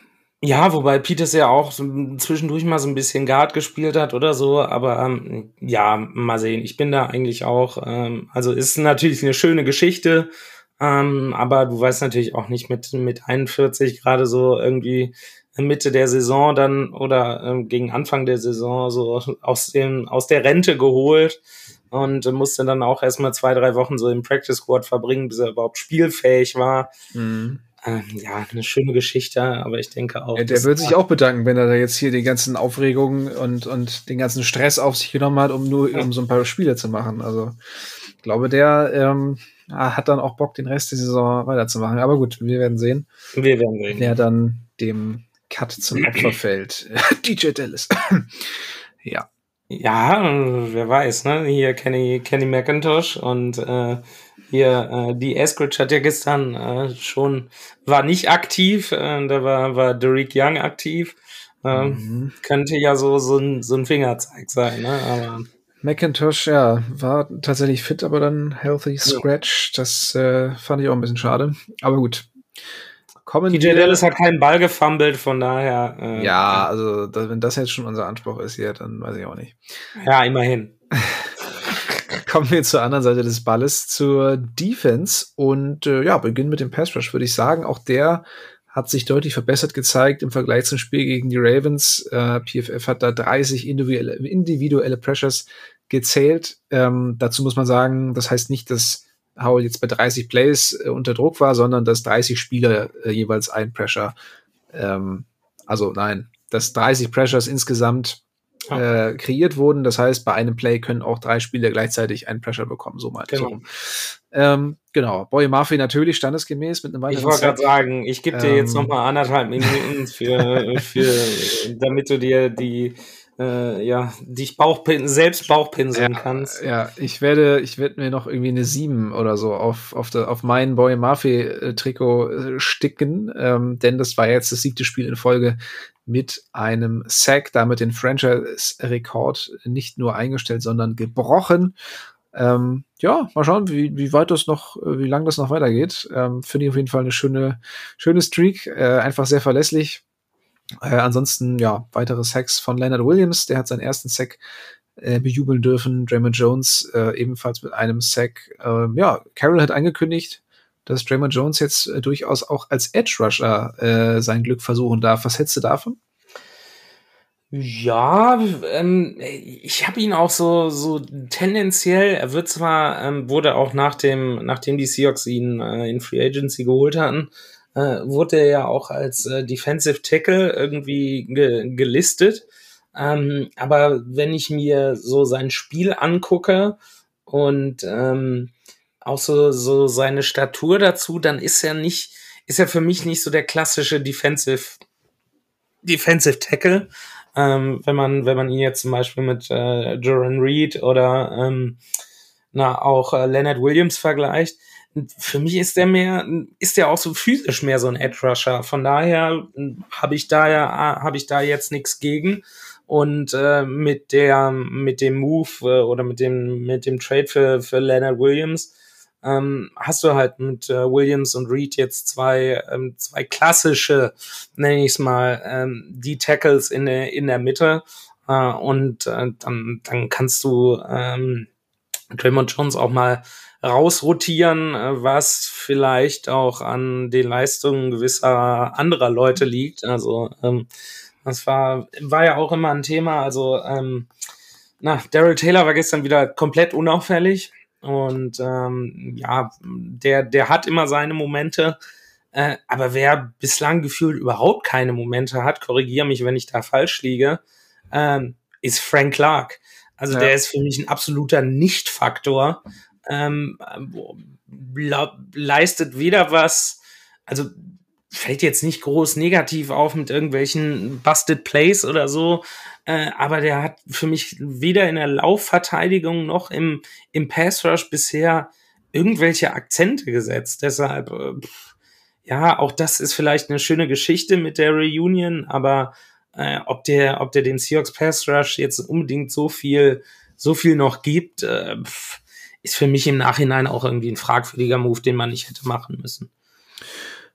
D: Ja, wobei Peters ja auch so zwischendurch mal so ein bisschen Guard gespielt hat oder so, aber ähm, ja, mal sehen. Ich bin da eigentlich auch, ähm, also ist natürlich eine schöne Geschichte, ähm, aber du weißt natürlich auch nicht mit, mit 41 gerade so irgendwie Mitte der Saison dann oder ähm, gegen Anfang der Saison so aus dem, aus der Rente geholt und musste dann auch erstmal zwei, drei Wochen so im Practice Squad verbringen, bis er überhaupt spielfähig war. Mhm. Ähm, ja, eine schöne Geschichte, aber ich denke auch.
C: Ja, der wird sich auch bedanken, wenn er da jetzt hier die ganzen Aufregungen und, und den ganzen Stress auf sich genommen hat, um nur um so ein paar Spiele zu machen. Also ich glaube, der, ähm, hat dann auch Bock, den Rest der Saison weiterzumachen. Aber gut, wir werden sehen.
D: Wir werden sehen.
C: Wer dann dem Cut zum Opfer fällt. DJ Dallas. ja.
D: Ja, wer weiß, ne? Hier Kenny, Kenny McIntosh und äh, hier äh, die Eskridge hat ja gestern äh, schon, war nicht aktiv, äh, da war, war Derek Young aktiv. Äh, mhm. Könnte ja so, so, ein, so ein Fingerzeig sein, ne? Aber
C: McIntosh, ja, war tatsächlich fit, aber dann healthy scratch. Ja. Das äh, fand ich auch ein bisschen schade. Aber gut,
D: Kommen DJ Dallas hat keinen Ball gefummelt, von daher.
C: Äh, ja, also wenn das jetzt schon unser Anspruch ist hier, dann weiß ich auch nicht.
D: Ja, immerhin.
C: Kommen wir zur anderen Seite des Balles, zur Defense. Und äh, ja, beginnen mit dem Pass Rush, würde ich sagen. Auch der hat sich deutlich verbessert gezeigt im Vergleich zum Spiel gegen die Ravens. Äh, PFF hat da 30 individuelle, individuelle Pressures gezählt. Ähm, dazu muss man sagen, das heißt nicht, dass Howell jetzt bei 30 Plays äh, unter Druck war, sondern dass 30 Spieler äh, jeweils ein Pressure, ähm, also nein, dass 30 Pressures insgesamt äh, kreiert wurden. Das heißt, bei einem Play können auch drei Spieler gleichzeitig einen Pressure bekommen, so mal. Genau. So. Ähm, genau. Boy Murphy natürlich standesgemäß mit einem
D: weiteren Ich wollte gerade sagen, ich gebe dir ähm, jetzt noch mal anderthalb Minuten für, für, damit du dir die äh, ja, dich Bauchpin selbst Bauchpinseln
C: ja,
D: kannst.
C: Ja, ich werde, ich werde mir noch irgendwie eine 7 oder so auf, auf, der, auf mein Boy Murphy-Trikot äh, sticken, ähm, denn das war jetzt das siebte Spiel in Folge mit einem Sack, damit den Franchise-Rekord nicht nur eingestellt, sondern gebrochen. Ähm, ja, mal schauen, wie, wie weit das noch, wie lang das noch weitergeht. Ähm, Finde ich auf jeden Fall eine schöne, schöne Streak, äh, einfach sehr verlässlich. Äh, ansonsten, ja, weitere Sacks von Leonard Williams, der hat seinen ersten Sack äh, bejubeln dürfen. Draymond Jones äh, ebenfalls mit einem Sack. Äh, ja, Carroll hat angekündigt, dass Draymond Jones jetzt äh, durchaus auch als Edge Rusher äh, sein Glück versuchen darf. Was hättest du davon?
D: Ja, ähm, ich habe ihn auch so so tendenziell. Er wird zwar ähm, wurde auch nach dem nachdem die Seahawks ihn äh, in Free Agency geholt hatten, äh, wurde er ja auch als äh, Defensive Tackle irgendwie ge gelistet. Ähm, aber wenn ich mir so sein Spiel angucke und ähm, auch so, so seine Statur dazu, dann ist er nicht, ist er für mich nicht so der klassische Defensive, Defensive Tackle. Ähm, wenn man, wenn man ihn jetzt zum Beispiel mit äh, Joran Reed oder ähm, na, auch äh, Leonard Williams vergleicht, für mich ist der mehr, ist der auch so physisch mehr so ein Edge Rusher. Von daher habe ich da ja, habe ich da jetzt nichts gegen. Und äh, mit der, mit dem Move äh, oder mit dem, mit dem Trade für, für Leonard Williams ähm, hast du halt mit äh, Williams und Reed jetzt zwei, ähm, zwei klassische, nenne ich es mal, ähm, die Tackles in der, in der Mitte. Äh, und äh, dann, dann kannst du ähm, Draymond Jones auch mal rausrotieren, äh, was vielleicht auch an den Leistungen gewisser anderer Leute liegt. Also ähm, das war, war ja auch immer ein Thema. Also ähm, na, Daryl Taylor war gestern wieder komplett unauffällig. Und ähm, ja, der, der hat immer seine Momente. Äh, aber wer bislang gefühlt überhaupt keine Momente hat, korrigiere mich, wenn ich da falsch liege, ähm, ist Frank Clark. Also ja. der ist für mich ein absoluter Nicht-Faktor ähm, leistet weder was, also fällt jetzt nicht groß negativ auf mit irgendwelchen Busted Plays oder so, äh, aber der hat für mich weder in der Laufverteidigung noch im, im Pass Rush bisher irgendwelche Akzente gesetzt. Deshalb, äh, ja, auch das ist vielleicht eine schöne Geschichte mit der Reunion, aber äh, ob der, ob der den Seahawks Pass Rush jetzt unbedingt so viel, so viel noch gibt, äh, ist für mich im Nachhinein auch irgendwie ein fragwürdiger Move, den man nicht hätte machen müssen.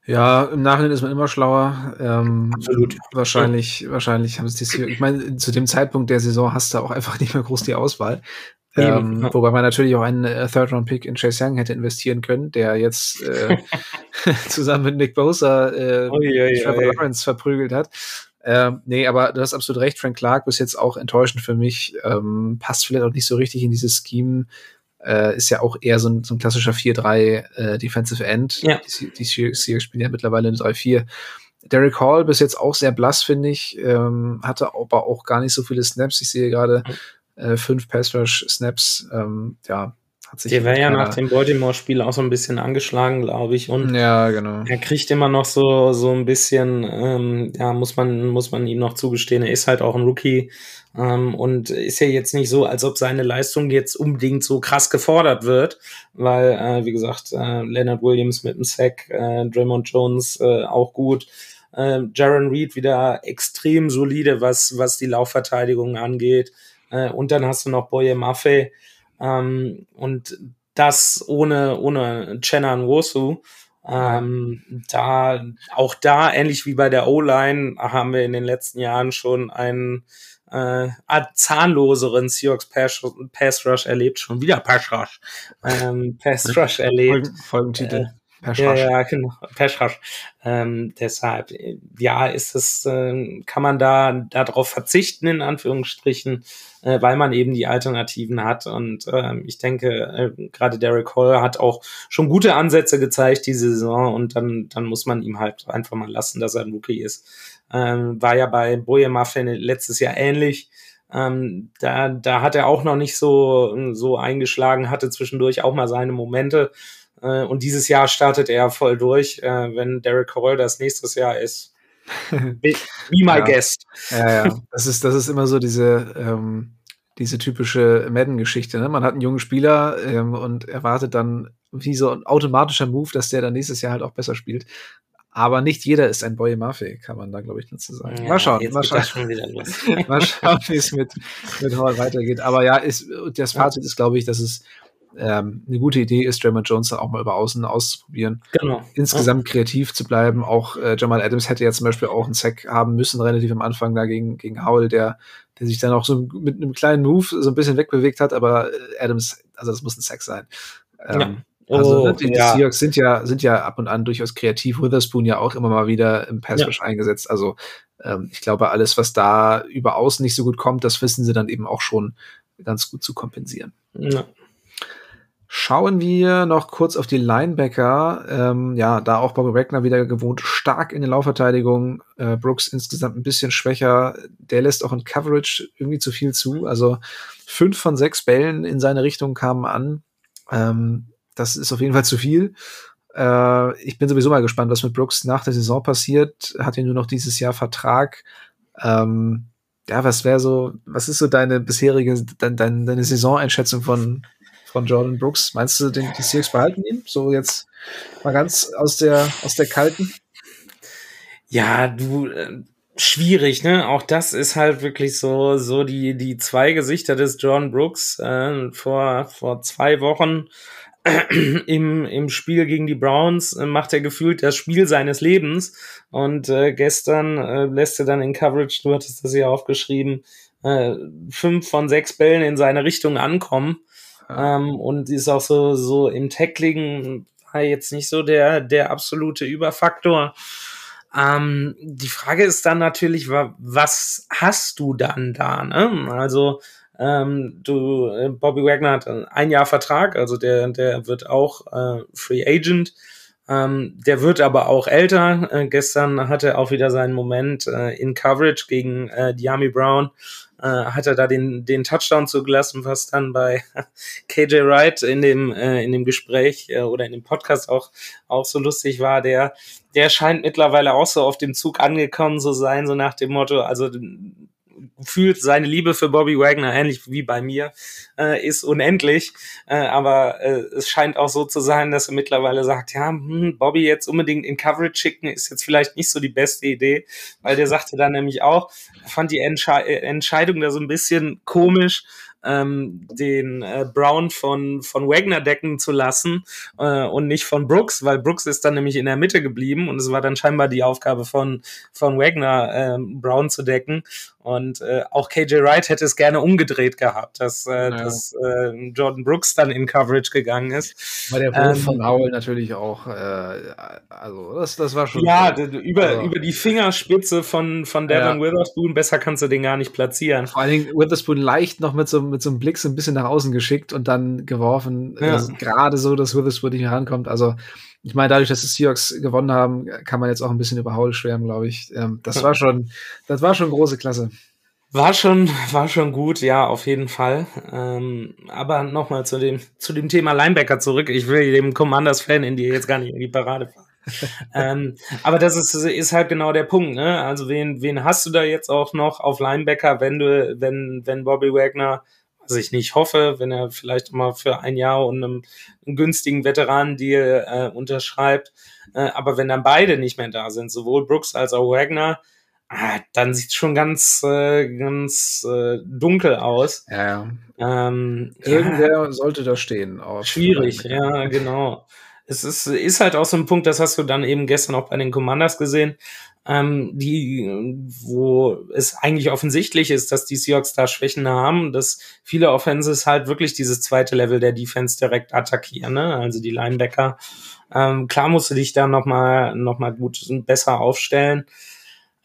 C: Ja, im Nachhinein ist man immer schlauer. Ähm, Absolut. Wahrscheinlich, ja. wahrscheinlich haben sie die. Ich meine, zu dem Zeitpunkt der Saison hast du auch einfach nicht mehr groß die Auswahl. Ähm, ja. Wobei man natürlich auch einen äh, Third-Round-Pick in Chase Young hätte investieren können, der jetzt äh, zusammen mit Nick Bosa äh, oh, ja, Trevor Lawrence verprügelt hat. Ähm, nee, aber du hast absolut recht, Frank Clark bis jetzt auch enttäuschend für mich. Ähm, passt vielleicht auch nicht so richtig in dieses Scheme, äh, ist ja auch eher so ein, so ein klassischer 4-3 äh, Defensive End. Ja. Die, die Seahawks spielen ja mittlerweile eine 3-4. Derek Hall bis jetzt auch sehr blass, finde ich. Ähm, hatte aber auch gar nicht so viele Snaps. Ich sehe gerade äh, fünf Pass Rush Snaps. Ähm, ja, hat sich.
D: Der wäre ja nach dem Baltimore-Spiel auch so ein bisschen angeschlagen, glaube ich. Und
C: ja, genau.
D: er kriegt immer noch so, so ein bisschen, ähm, ja, muss man, muss man ihm noch zugestehen. Er ist halt auch ein Rookie ähm, und ist ja jetzt nicht so, als ob seine Leistung jetzt unbedingt so krass gefordert wird, weil, äh, wie gesagt, äh, Leonard Williams mit dem Sack, äh, Draymond Jones äh, auch gut. Äh, Jaron Reed wieder extrem solide, was, was die Laufverteidigung angeht. Äh, und dann hast du noch Boye Maffei, ähm, und das ohne, ohne Chenna Nwosu. Ähm, da, auch da, ähnlich wie bei der O-Line, haben wir in den letzten Jahren schon einen äh, zahnloseren Seahawks Pass, Pass Rush erlebt, schon wieder Pass Rush, ähm, Pass Rush erlebt.
C: Folgen, Folgentitel. Äh,
D: ja, ja, genau. Peschrasch. Ähm, deshalb, ja, ist es, äh, kann man da darauf verzichten, in Anführungsstrichen, äh, weil man eben die Alternativen hat. Und äh, ich denke, äh, gerade Derek Hall hat auch schon gute Ansätze gezeigt diese Saison und dann, dann muss man ihm halt einfach mal lassen, dass er ein Rookie ist. Ähm, war ja bei Boje Muffin letztes Jahr ähnlich. Ähm, da, da hat er auch noch nicht so, so eingeschlagen, hatte zwischendurch auch mal seine Momente. Äh, und dieses Jahr startet er voll durch. Äh, wenn Derek Hall das nächstes Jahr ist, be, be my
C: ja.
D: guest.
C: Ja, ja. Das ist, das ist immer so diese, ähm, diese typische Madden-Geschichte. Ne? Man hat einen jungen Spieler ähm, und erwartet dann wie so ein automatischer Move, dass der dann nächstes Jahr halt auch besser spielt. Aber nicht jeder ist ein Boy Murphy, kann man da, glaube ich, dazu sagen. Ja, mal schauen, mal schauen. mal schauen, wie es mit, mit Hall weitergeht. Aber ja, ist, das Fazit ist, glaube ich, dass es ähm, eine gute Idee ist, Draymond Jones dann auch mal über Außen auszuprobieren.
D: Genau.
C: Insgesamt ja. kreativ zu bleiben. Auch äh, Jamal Adams hätte ja zum Beispiel auch einen Sack haben müssen, relativ am Anfang da gegen, gegen Howell, der, der sich dann auch so mit einem kleinen Move so ein bisschen wegbewegt hat, aber äh, Adams, also das muss ein Sack sein. Ähm, ja. Oh, also ne, die, die ja. Seahawks sind ja, sind ja ab und an durchaus kreativ. Witherspoon ja auch immer mal wieder im Pass Rush ja. eingesetzt. Also ähm, ich glaube, alles, was da über außen nicht so gut kommt, das wissen sie dann eben auch schon ganz gut zu kompensieren. Ja. Schauen wir noch kurz auf die Linebacker. Ähm, ja, da auch Bobby Wagner wieder gewohnt stark in der Laufverteidigung. Äh, Brooks insgesamt ein bisschen schwächer. Der lässt auch in Coverage irgendwie zu viel zu. Also fünf von sechs Bällen in seine Richtung kamen an. Ähm, das ist auf jeden Fall zu viel. Äh, ich bin sowieso mal gespannt, was mit Brooks nach der Saison passiert. Hat ja nur noch dieses Jahr Vertrag. Ähm, ja, was wäre so, was ist so deine bisherige, dein, dein, deine Saisoneinschätzung von, von Jordan Brooks. Meinst du, den, die Seahawks behalten ihn? So jetzt mal ganz aus der, aus der kalten?
D: Ja, du, äh, schwierig, ne? Auch das ist halt wirklich so, so die, die zwei Gesichter des Jordan Brooks. Äh, vor, vor zwei Wochen im, im Spiel gegen die Browns äh, macht er gefühlt das Spiel seines Lebens. Und äh, gestern äh, lässt er dann in Coverage, du hattest das ja aufgeschrieben, äh, fünf von sechs Bällen in seine Richtung ankommen. Ähm, und ist auch so, so im Tackling jetzt nicht so der, der absolute Überfaktor. Ähm, die Frage ist dann natürlich, was hast du dann da? Ne? Also ähm, du, äh, Bobby Wagner hat ein Jahr Vertrag, also der, der wird auch äh, Free Agent. Ähm, der wird aber auch älter. Äh, gestern hatte er auch wieder seinen Moment äh, in Coverage gegen äh, Diami Brown äh, hat er da den, den Touchdown zugelassen, was dann bei KJ Wright in dem, äh, in dem Gespräch äh, oder in dem Podcast auch, auch so lustig war, der, der scheint mittlerweile auch so auf dem Zug angekommen zu sein, so nach dem Motto, also fühlt seine Liebe für Bobby Wagner, ähnlich wie bei mir, äh, ist unendlich. Äh, aber äh, es scheint auch so zu sein, dass er mittlerweile sagt, ja, hm, Bobby jetzt unbedingt in Coverage schicken, ist jetzt vielleicht nicht so die beste Idee, weil der sagte dann nämlich auch, fand die Entsche Entscheidung da so ein bisschen komisch, ähm, den äh, Brown von, von Wagner decken zu lassen äh, und nicht von Brooks, weil Brooks ist dann nämlich in der Mitte geblieben und es war dann scheinbar die Aufgabe von, von Wagner, äh, Brown zu decken. Und äh, auch KJ Wright hätte es gerne umgedreht gehabt, dass, äh, naja. dass äh, Jordan Brooks dann in Coverage gegangen ist.
C: Weil der Wurf ähm, von Howell natürlich auch, äh, also das, das war schon.
D: Ja, über, also. über die Fingerspitze von, von Devin ja. Witherspoon, besser kannst du den gar nicht platzieren.
C: Vor allen Dingen Witherspoon leicht noch mit so, mit so einem Blick so ein bisschen nach außen geschickt und dann geworfen. Ja. Also, Gerade so, dass Witherspoon nicht herankommt. Also ich meine, dadurch, dass die Seahawks gewonnen haben, kann man jetzt auch ein bisschen über Howell schwärmen, glaube ich. Ähm, das war schon, das war schon große Klasse.
D: War schon, war schon gut, ja, auf jeden Fall. Ähm, aber nochmal zu dem, zu dem Thema Linebacker zurück. Ich will dem Commanders-Fan in dir jetzt gar nicht in die Parade fahren. ähm, aber das ist, ist halt genau der Punkt, ne? Also wen, wen hast du da jetzt auch noch auf Linebacker, wenn du, wenn, wenn Bobby Wagner, was ich nicht hoffe, wenn er vielleicht mal für ein Jahr und einem, einen günstigen Veteranendeal äh, unterschreibt, äh, aber wenn dann beide nicht mehr da sind, sowohl Brooks als auch Wagner, ah, dann sieht es schon ganz, äh, ganz äh, dunkel aus.
C: Ja, ja.
D: Ähm,
C: Irgendwer
D: ja,
C: sollte da stehen.
D: schwierig, ja, genau. Es ist, ist halt auch so ein Punkt, das hast du dann eben gestern auch bei den Commanders gesehen, ähm, die, wo es eigentlich offensichtlich ist, dass die Seahawks da Schwächen haben, dass viele Offenses halt wirklich dieses zweite Level der Defense direkt attackieren, ne? also die Linebacker. Ähm, klar musst du dich da nochmal noch mal gut besser aufstellen.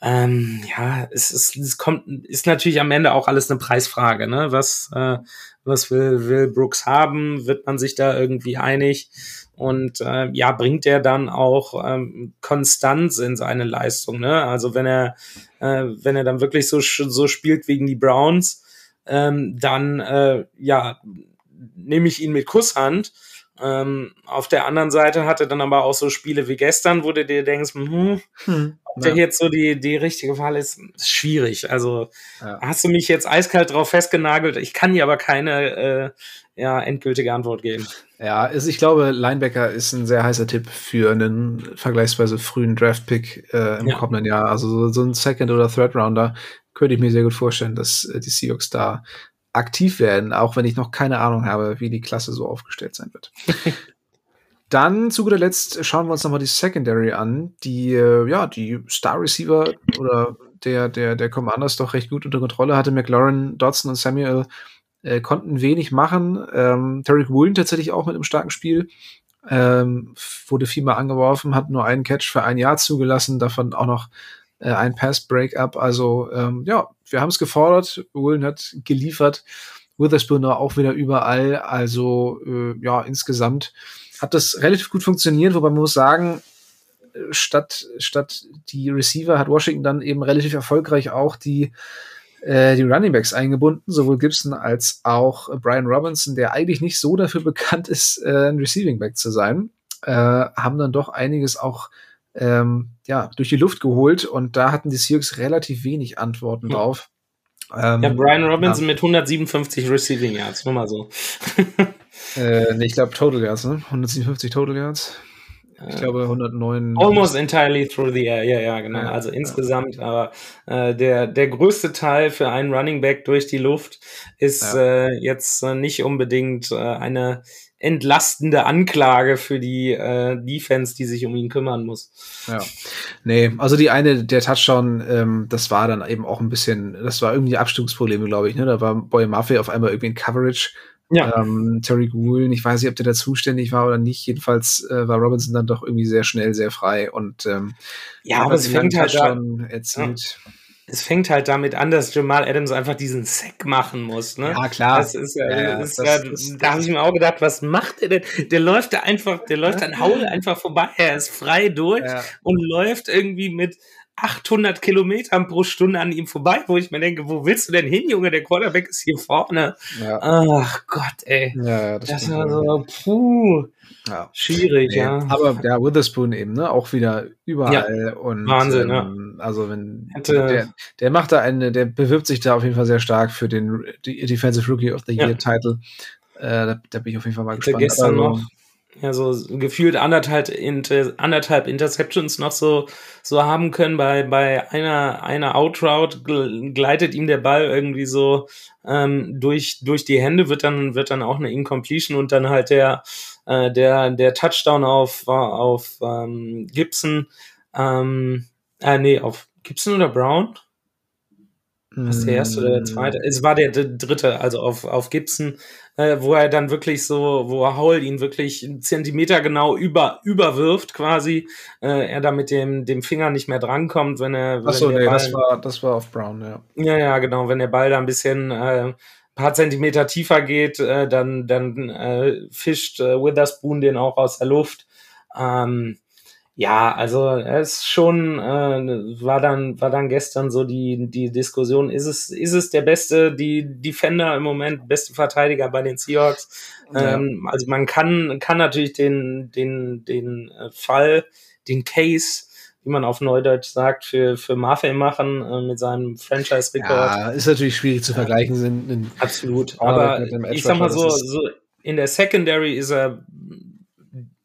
D: Ähm, ja, es, ist, es kommt, ist natürlich am Ende auch alles eine Preisfrage, ne? Was, äh, was will, will Brooks haben? Wird man sich da irgendwie einig? Und äh, ja, bringt er dann auch ähm, Konstanz in seine Leistung, ne? Also wenn er, äh, wenn er dann wirklich so, so spielt gegen die Browns, ähm, dann äh, ja, nehme ich ihn mit Kusshand. Ähm, auf der anderen Seite hatte dann aber auch so Spiele wie gestern, wo du dir denkst, hm,
C: Hm,
D: ob der
C: ja.
D: jetzt so die, die richtige Wahl ist, ist schwierig. Also
C: Ja.
D: hast du mich jetzt eiskalt drauf festgenagelt. Ich kann dir aber keine äh, ja, endgültige Antwort geben.
C: Ja, ist, ich glaube, Linebacker ist ein sehr heißer Tipp für einen vergleichsweise frühen Draft-Pick äh, im
D: Ja.
C: kommenden Jahr. Also so, so ein Second- oder Third-Rounder könnte ich mir sehr gut vorstellen, dass äh, die Seahawks da aktiv werden, auch wenn ich noch keine Ahnung habe, wie die Klasse so aufgestellt sein wird. Dann zu guter Letzt schauen wir uns nochmal die Secondary an, die äh, ja die Star Receiver oder der der der Commanders doch recht gut unter Kontrolle hatte. McLaurin, Dodson und Samuel äh, konnten wenig machen. Ähm, Tarek Woolen tatsächlich auch mit einem starken Spiel. Ähm, wurde viermal angeworfen, hat nur einen Catch für ein Jahr zugelassen, davon auch noch äh, ein Pass-Breakup. Also ähm, ja, wir haben es gefordert. Woolen hat geliefert. Witherspoon auch wieder überall. Also äh, ja, insgesamt hat das relativ gut funktioniert, wobei man muss sagen, äh, statt, statt die Receiver hat Washington dann eben relativ erfolgreich auch die, äh, die Running Backs eingebunden, sowohl Gibson als auch Brian Robinson, der eigentlich nicht so dafür bekannt ist, äh, ein Receiving Back zu sein, äh, haben dann doch einiges auch ähm, ja, durch die Luft geholt und da hatten die Seahawks relativ wenig Antworten
D: Ja.
C: drauf. Ähm,
D: Ja, Brian Robinson mit 157 Receiving Yards, nur mal so.
C: äh, nee, ich glaube Total Yards, ne? 157 Total Yards. Ich glaube 109.
D: Almost entirely through the air, ja, ja, genau.
C: Ja,
D: also
C: ja.
D: insgesamt, aber äh, der, der größte Teil für einen Running Back durch die Luft ist
C: Ja.
D: äh, jetzt äh, nicht unbedingt äh, eine entlastende Anklage für die äh, Defense, die sich um ihn kümmern muss.
C: Ja. Nee, also die eine, der Touchdown, ähm, das war dann eben auch ein bisschen, das war irgendwie Abstimmungsprobleme, glaube ich, ne? Da war Boy Murphy auf einmal irgendwie in Coverage.
D: Ja.
C: Ähm, Terry Woolen, ich weiß nicht, ob der da zuständig war oder nicht. Jedenfalls äh, war Robinson dann doch irgendwie sehr schnell, sehr frei und ähm,
D: Ja, aber es fängt halt da,
C: Touchdown erzielt.
D: Es fängt halt damit an, dass Jamal Adams einfach diesen Sack machen muss, ne?
C: Ja, klar.
D: Das ist ja,
C: Ja,
D: das ist
C: das-
D: ja
C: das-
D: da habe ich mir auch gedacht, was macht der denn? Der läuft da einfach, der läuft an Haul einfach vorbei. Er ist frei durch und läuft irgendwie mit 800 Kilometern pro Stunde an ihm vorbei, wo ich mir denke, wo willst du denn hin, Junge? Der Quarterback ist hier vorne.
C: Ja,
D: Ach Gott, ey.
C: ja, ja, das,
D: Das war so, puh,
C: ja.
D: schwierig,
C: Nee,
D: ja.
C: Aber ja, Witherspoon eben, ne? Auch wieder überall. und,
D: Wahnsinn,
C: ähm, Also wenn
D: Hätte-
C: der, der macht da eine, der bewirbt sich da auf jeden Fall sehr stark für den Defensive Rookie of the
D: Ja.
C: Year Title. Äh, da, da bin ich auf jeden Fall mal
D: Hatte
C: gespannt.
D: gestern
C: Also,
D: noch ja, so gefühlt anderthalb, Inter, anderthalb Interceptions noch so, so haben können. Bei, bei einer, einer Outroute gl- gleitet ihm der Ball irgendwie so ähm, durch, durch die Hände, wird dann, wird dann auch eine Incompletion und dann halt der, äh, der, der Touchdown auf, auf ähm, Gibson, ähm, äh, nee, auf Gibson oder Brown? Was der erste oder der zweite? Es war der dritte, also auf, auf Gibson, äh, wo er dann wirklich so, wo Howell ihn wirklich einen Zentimeter genau über, überwirft quasi, äh, er da mit dem, dem Finger nicht mehr drankommt, wenn er, wenn
C: Achso, nee,
D: Ball,
C: das war, das war auf Brown, ja.
D: ja, ja, genau, wenn der Ball da ein bisschen, äh, paar Zentimeter tiefer geht, äh, dann, dann äh, fischt äh, Witherspoon den auch aus der Luft. Ähm, Ja, also es schon äh, war dann war dann gestern so die die Diskussion ist es ist es der beste die Defender im Moment beste Verteidiger bei den Seahawks ja. ähm, also man kann kann natürlich den den den äh, Fall den Case wie man auf Neudeutsch sagt, für, für Maffei machen äh, mit seinem Franchise-Rekord.
C: Ja, ist natürlich schwierig zu vergleichen. Sind in
D: Absolut. Aber ich sag mal so, so, in der Secondary ist er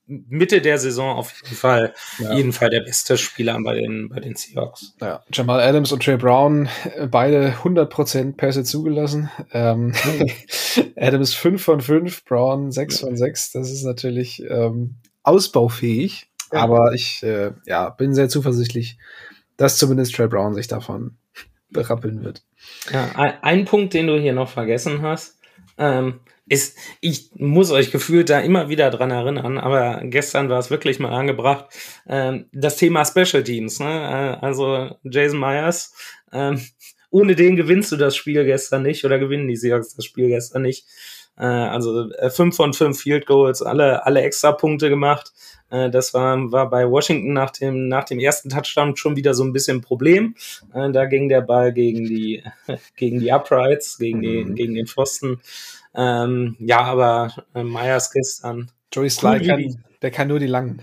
D: Mitte der Saison auf jeden Fall, ja. jeden Fall der beste Spieler bei den, bei den Seahawks.
C: Ja, Jamal Adams und Trey Brown, äh, beide 100% Pässe zugelassen. Ähm. Adams 5 von 5, Brown 6 von 6. Das ist natürlich ähm, ausbaufähig. Aber ich äh, ja, bin sehr zuversichtlich, dass zumindest Trey Brown sich davon berappeln wird.
D: Ja, ein, ein Punkt, den du hier noch vergessen hast, ähm, ist, ich muss euch gefühlt da immer wieder dran erinnern, aber gestern war es wirklich mal angebracht, ähm, das Thema Special Teams. Ne? Äh, also Jason Myers, ähm, ohne den gewinnst du das Spiel gestern nicht oder gewinnen die Seahawks das Spiel gestern nicht. Äh, also äh, fünf von fünf Field Goals, alle, alle extra Punkte gemacht. Äh, das war, war bei Washington nach dem, nach dem ersten Touchdown schon wieder so ein bisschen ein Problem. Äh, da ging der Ball gegen die, gegen die Uprights, gegen, die, mhm. gegen den Pfosten. Ähm, ja, aber äh, Myers gestern.
C: Joey Sly kann, der kann nur die langen.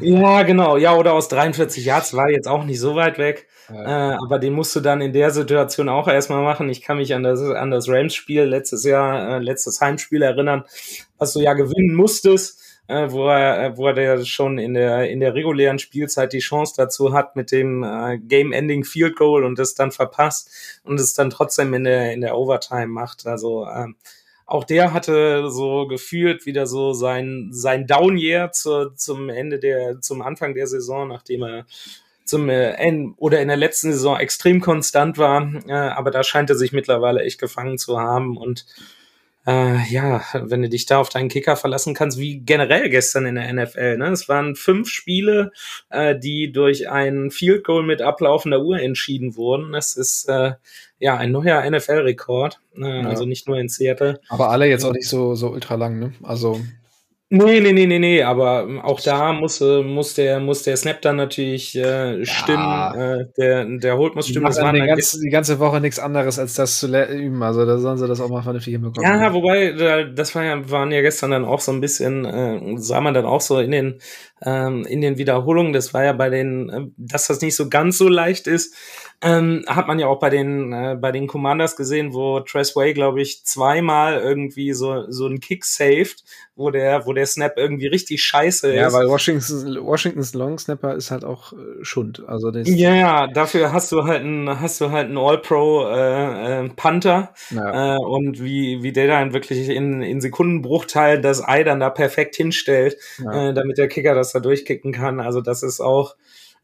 D: Ja, genau. Ja, oder aus 43 Yards war jetzt auch nicht so weit weg. Ja. Äh, aber den musst du dann in der Situation auch erstmal machen. Ich kann mich an das, an das Rams-Spiel letztes Jahr, äh, letztes Heimspiel erinnern, was du ja gewinnen musstest äh, wo er, wo er schon in der in der regulären Spielzeit die Chance dazu hat mit dem äh, Game-Ending Field Goal und es dann verpasst und es dann trotzdem in der in der Overtime macht. Also ähm, auch der hatte so gefühlt wieder so sein sein Down Year zu, zum Ende der zum Anfang der Saison, nachdem er zum äh, Ende oder in der letzten Saison extrem konstant war, äh, aber da scheint er sich mittlerweile echt gefangen zu haben und äh, ja, wenn du dich da auf deinen Kicker verlassen kannst, wie generell gestern in der NFL. Ne? Es waren fünf Spiele, äh, die durch ein Field Goal mit ablaufender Uhr entschieden wurden. Es ist äh, ja ein neuer NFL-Rekord, äh, ja. also nicht nur in Seattle.
C: Aber alle jetzt auch nicht so, so ultra lang, ne? Also
D: Nee, nee, nee, nee, nee, aber ähm, auch da muss, äh, muss, der, muss der Snap dann natürlich äh, stimmen. Ja. Äh, der, der Holt muss stimmen.
C: Das war die, ganze, die ganze Woche nichts anderes, als das zu üben. Also da sollen sie das auch mal vernünftig hinbekommen.
D: Ja, wobei, das war ja, waren ja gestern dann auch so ein bisschen, äh, sah man dann auch so in den, ähm, in den Wiederholungen. Das war ja bei den, äh, dass das nicht so ganz so leicht ist ähm, hat man ja auch bei den, äh, bei den Commanders gesehen, wo Tressway, glaube ich, zweimal irgendwie so, so einen Kick saved, wo der, wo der Snap irgendwie richtig scheiße ist.
C: Ja, weil Washingtons, Washingtons Long Snapper ist halt auch äh, Schund. Also
D: das ja, ja, dafür hast du halt einen, hast du halt einen All-Pro äh, äh, Panther. Ja. Äh, und wie, wie der dann wirklich in, in Sekundenbruchteil das Ei dann da perfekt hinstellt, ja. äh, damit der Kicker das da durchkicken kann. Also das ist auch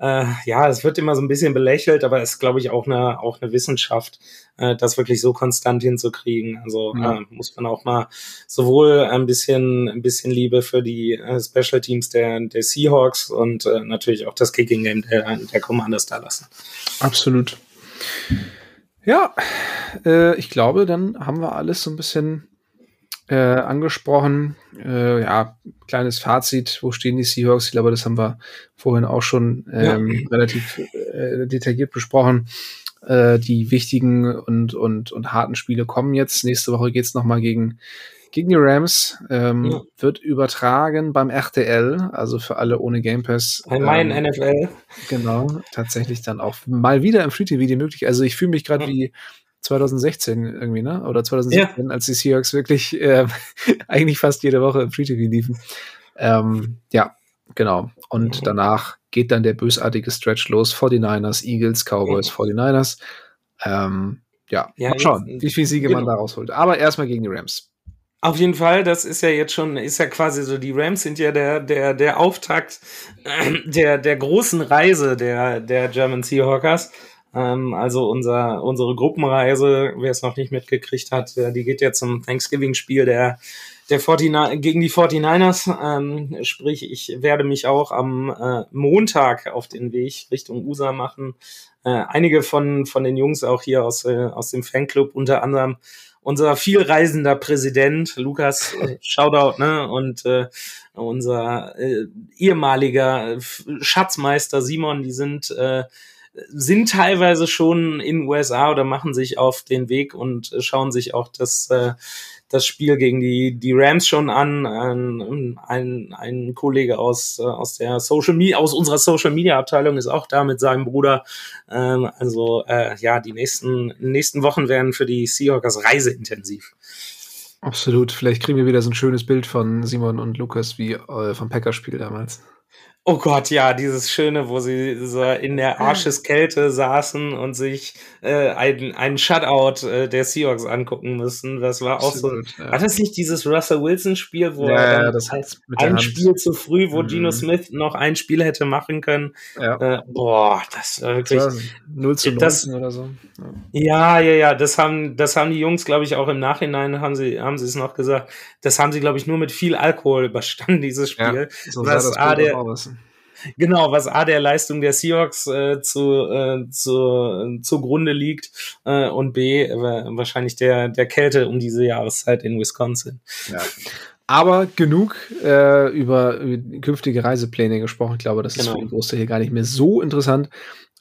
D: äh, ja, es wird immer so ein bisschen belächelt, aber es ist, glaube ich, auch eine, auch eine Wissenschaft, äh, das wirklich so konstant hinzukriegen. Also ja. äh, muss man auch mal sowohl ein bisschen, ein bisschen Liebe für die äh, Special Teams der, der Seahawks und äh, natürlich auch das Kicking Game der, der Commanders da lassen.
C: Absolut. Ja, äh, ich glaube, dann haben wir alles so ein bisschen äh, angesprochen. Äh, ja, kleines Fazit, wo stehen die Seahawks? Ich glaube, das haben wir vorhin auch schon ähm, ja. relativ äh, detailliert besprochen. Äh, die wichtigen und, und, und harten Spiele kommen jetzt. Nächste Woche geht's noch mal gegen, gegen die Rams. Ähm, ja. Wird übertragen beim RTL, also für alle ohne Game Pass.
D: Bei meinen ähm, NFL.
C: Genau, tatsächlich dann auch mal wieder im Free TV die möglich. Also ich fühle mich gerade ja. wie 2016 irgendwie, ne? Oder 2017, ja. als die Seahawks wirklich äh, eigentlich fast jede Woche im Free TV liefen. Ähm, ja, genau. Und mhm. danach geht dann der bösartige Stretch los. 49ers, Eagles, Cowboys, mhm. 49ers. Ähm, ja, ja, mal schauen, jetzt, wie viele Siege genau. man da rausholt. Aber erstmal gegen die Rams.
D: Auf jeden Fall, das ist ja jetzt schon, ist ja quasi so, die Rams sind ja der, der, der Auftakt äh, der, der großen Reise der, der German Seahawkers. Ähm, also unser, unsere Gruppenreise, wer es noch nicht mitgekriegt hat, äh, die geht jetzt zum Thanksgiving-Spiel der, der 49, gegen die 49ers. Ähm, sprich, ich werde mich auch am äh, Montag auf den Weg Richtung USA machen. Äh, einige von, von den Jungs auch hier aus, äh, aus dem Fanclub, unter anderem unser vielreisender Präsident, Lukas, äh, Shoutout, ne? Und äh, unser äh, ehemaliger Schatzmeister Simon, die sind äh, sind teilweise schon in USA oder machen sich auf den Weg und schauen sich auch das äh, das Spiel gegen die, die Rams schon an. Ein, ein, ein Kollege aus, äh, aus der Social Media, aus unserer Social Media Abteilung ist auch da mit seinem Bruder. Ähm, also äh, ja, die nächsten, nächsten Wochen werden für die Seahawkers reiseintensiv.
C: Absolut. Vielleicht kriegen wir wieder so ein schönes Bild von Simon und Lukas wie äh, vom Packerspiel damals.
D: Oh Gott, ja, dieses Schöne, wo sie so in der Arscheskälte saßen und sich äh, einen, einen Shutout äh, der Seahawks angucken müssen. Das war auch so. Ja. War das nicht dieses Russell Wilson-Spiel, wo
C: ja,
D: er
C: das
D: ein Spiel zu früh, wo mhm. Gino Smith noch ein Spiel hätte machen können? Ja. Äh, boah, das war wirklich. Das war
C: 0 zu 19 das, oder so.
D: Ja. ja, ja, ja. Das haben, das haben die Jungs, glaube ich, auch im Nachhinein haben sie, haben sie es noch gesagt. Das haben sie, glaube ich, nur mit viel Alkohol überstanden, dieses Spiel.
C: So sah das A, der, aus.
D: Genau, was A der Leistung der Seahawks äh, zu, äh, zu, äh, zugrunde liegt äh, und B äh, wahrscheinlich der, der Kälte um diese Jahreszeit in Wisconsin.
C: Ja. Aber genug äh, über, über künftige Reisepläne gesprochen. Ich glaube, das genau. ist für den Großteil hier gar nicht mehr so interessant.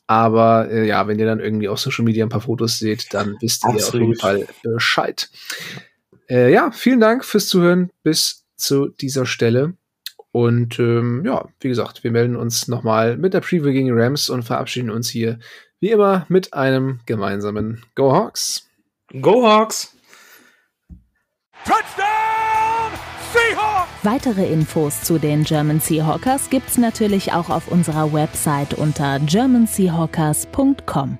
C: Aber äh, ja, wenn ihr dann irgendwie auf Social Media ein paar Fotos seht, dann wisst ihr auf jeden Fall Bescheid. Äh, ja, vielen Dank fürs Zuhören bis zu dieser Stelle. Und ähm, ja, wie gesagt, wir melden uns nochmal mit der Preview gegen die Rams und verabschieden uns hier wie immer mit einem gemeinsamen Go Hawks.
D: Go Hawks!
A: Touchdown! Seahawks! Weitere Infos zu den German Seahawkers gibt's natürlich auch auf unserer Website unter germanseahawkers.com.